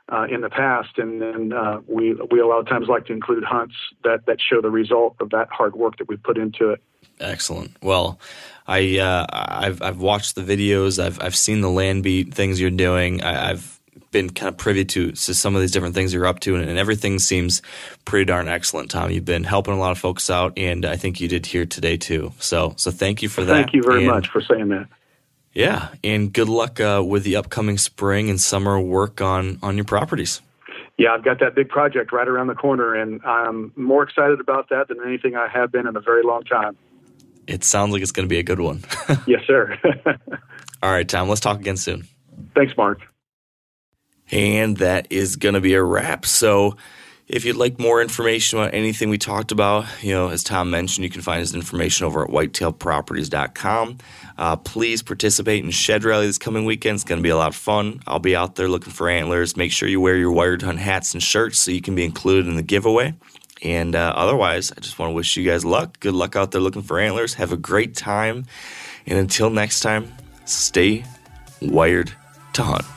uh, in the past, and then uh, we we a lot of times like to include hunts that that show the result of that hard work that we put into it. Excellent. Well, I uh, I've I've watched the videos. I've I've seen the land beat things you're doing. I, have been kind of privy to, to some of these different things you're up to, and, and, everything seems pretty darn excellent, Tom. You've been helping a lot of folks out, and I think you did here today too. So so thank you for that. Thank you very and, much for saying that. Yeah, and good luck uh, with the upcoming spring and summer work on on your properties. Yeah, I've got that big project right around the corner, and I'm more excited about that than anything I have been in a very long time. It sounds like it's going to be a good one. yes, sir. All right, Tom, let's talk again soon. Thanks, Mark. And that is going to be a wrap. So, if you'd like more information about anything we talked about, you know, as Tom mentioned, you can find his information over at whitetailproperties.com. Uh, please participate in Shed Rally this coming weekend. It's going to be a lot of fun. I'll be out there looking for antlers. Make sure you wear your wired hunt hats and shirts so you can be included in the giveaway. And uh, otherwise, I just want to wish you guys luck. Good luck out there looking for antlers. Have a great time. And until next time, stay wired to hunt.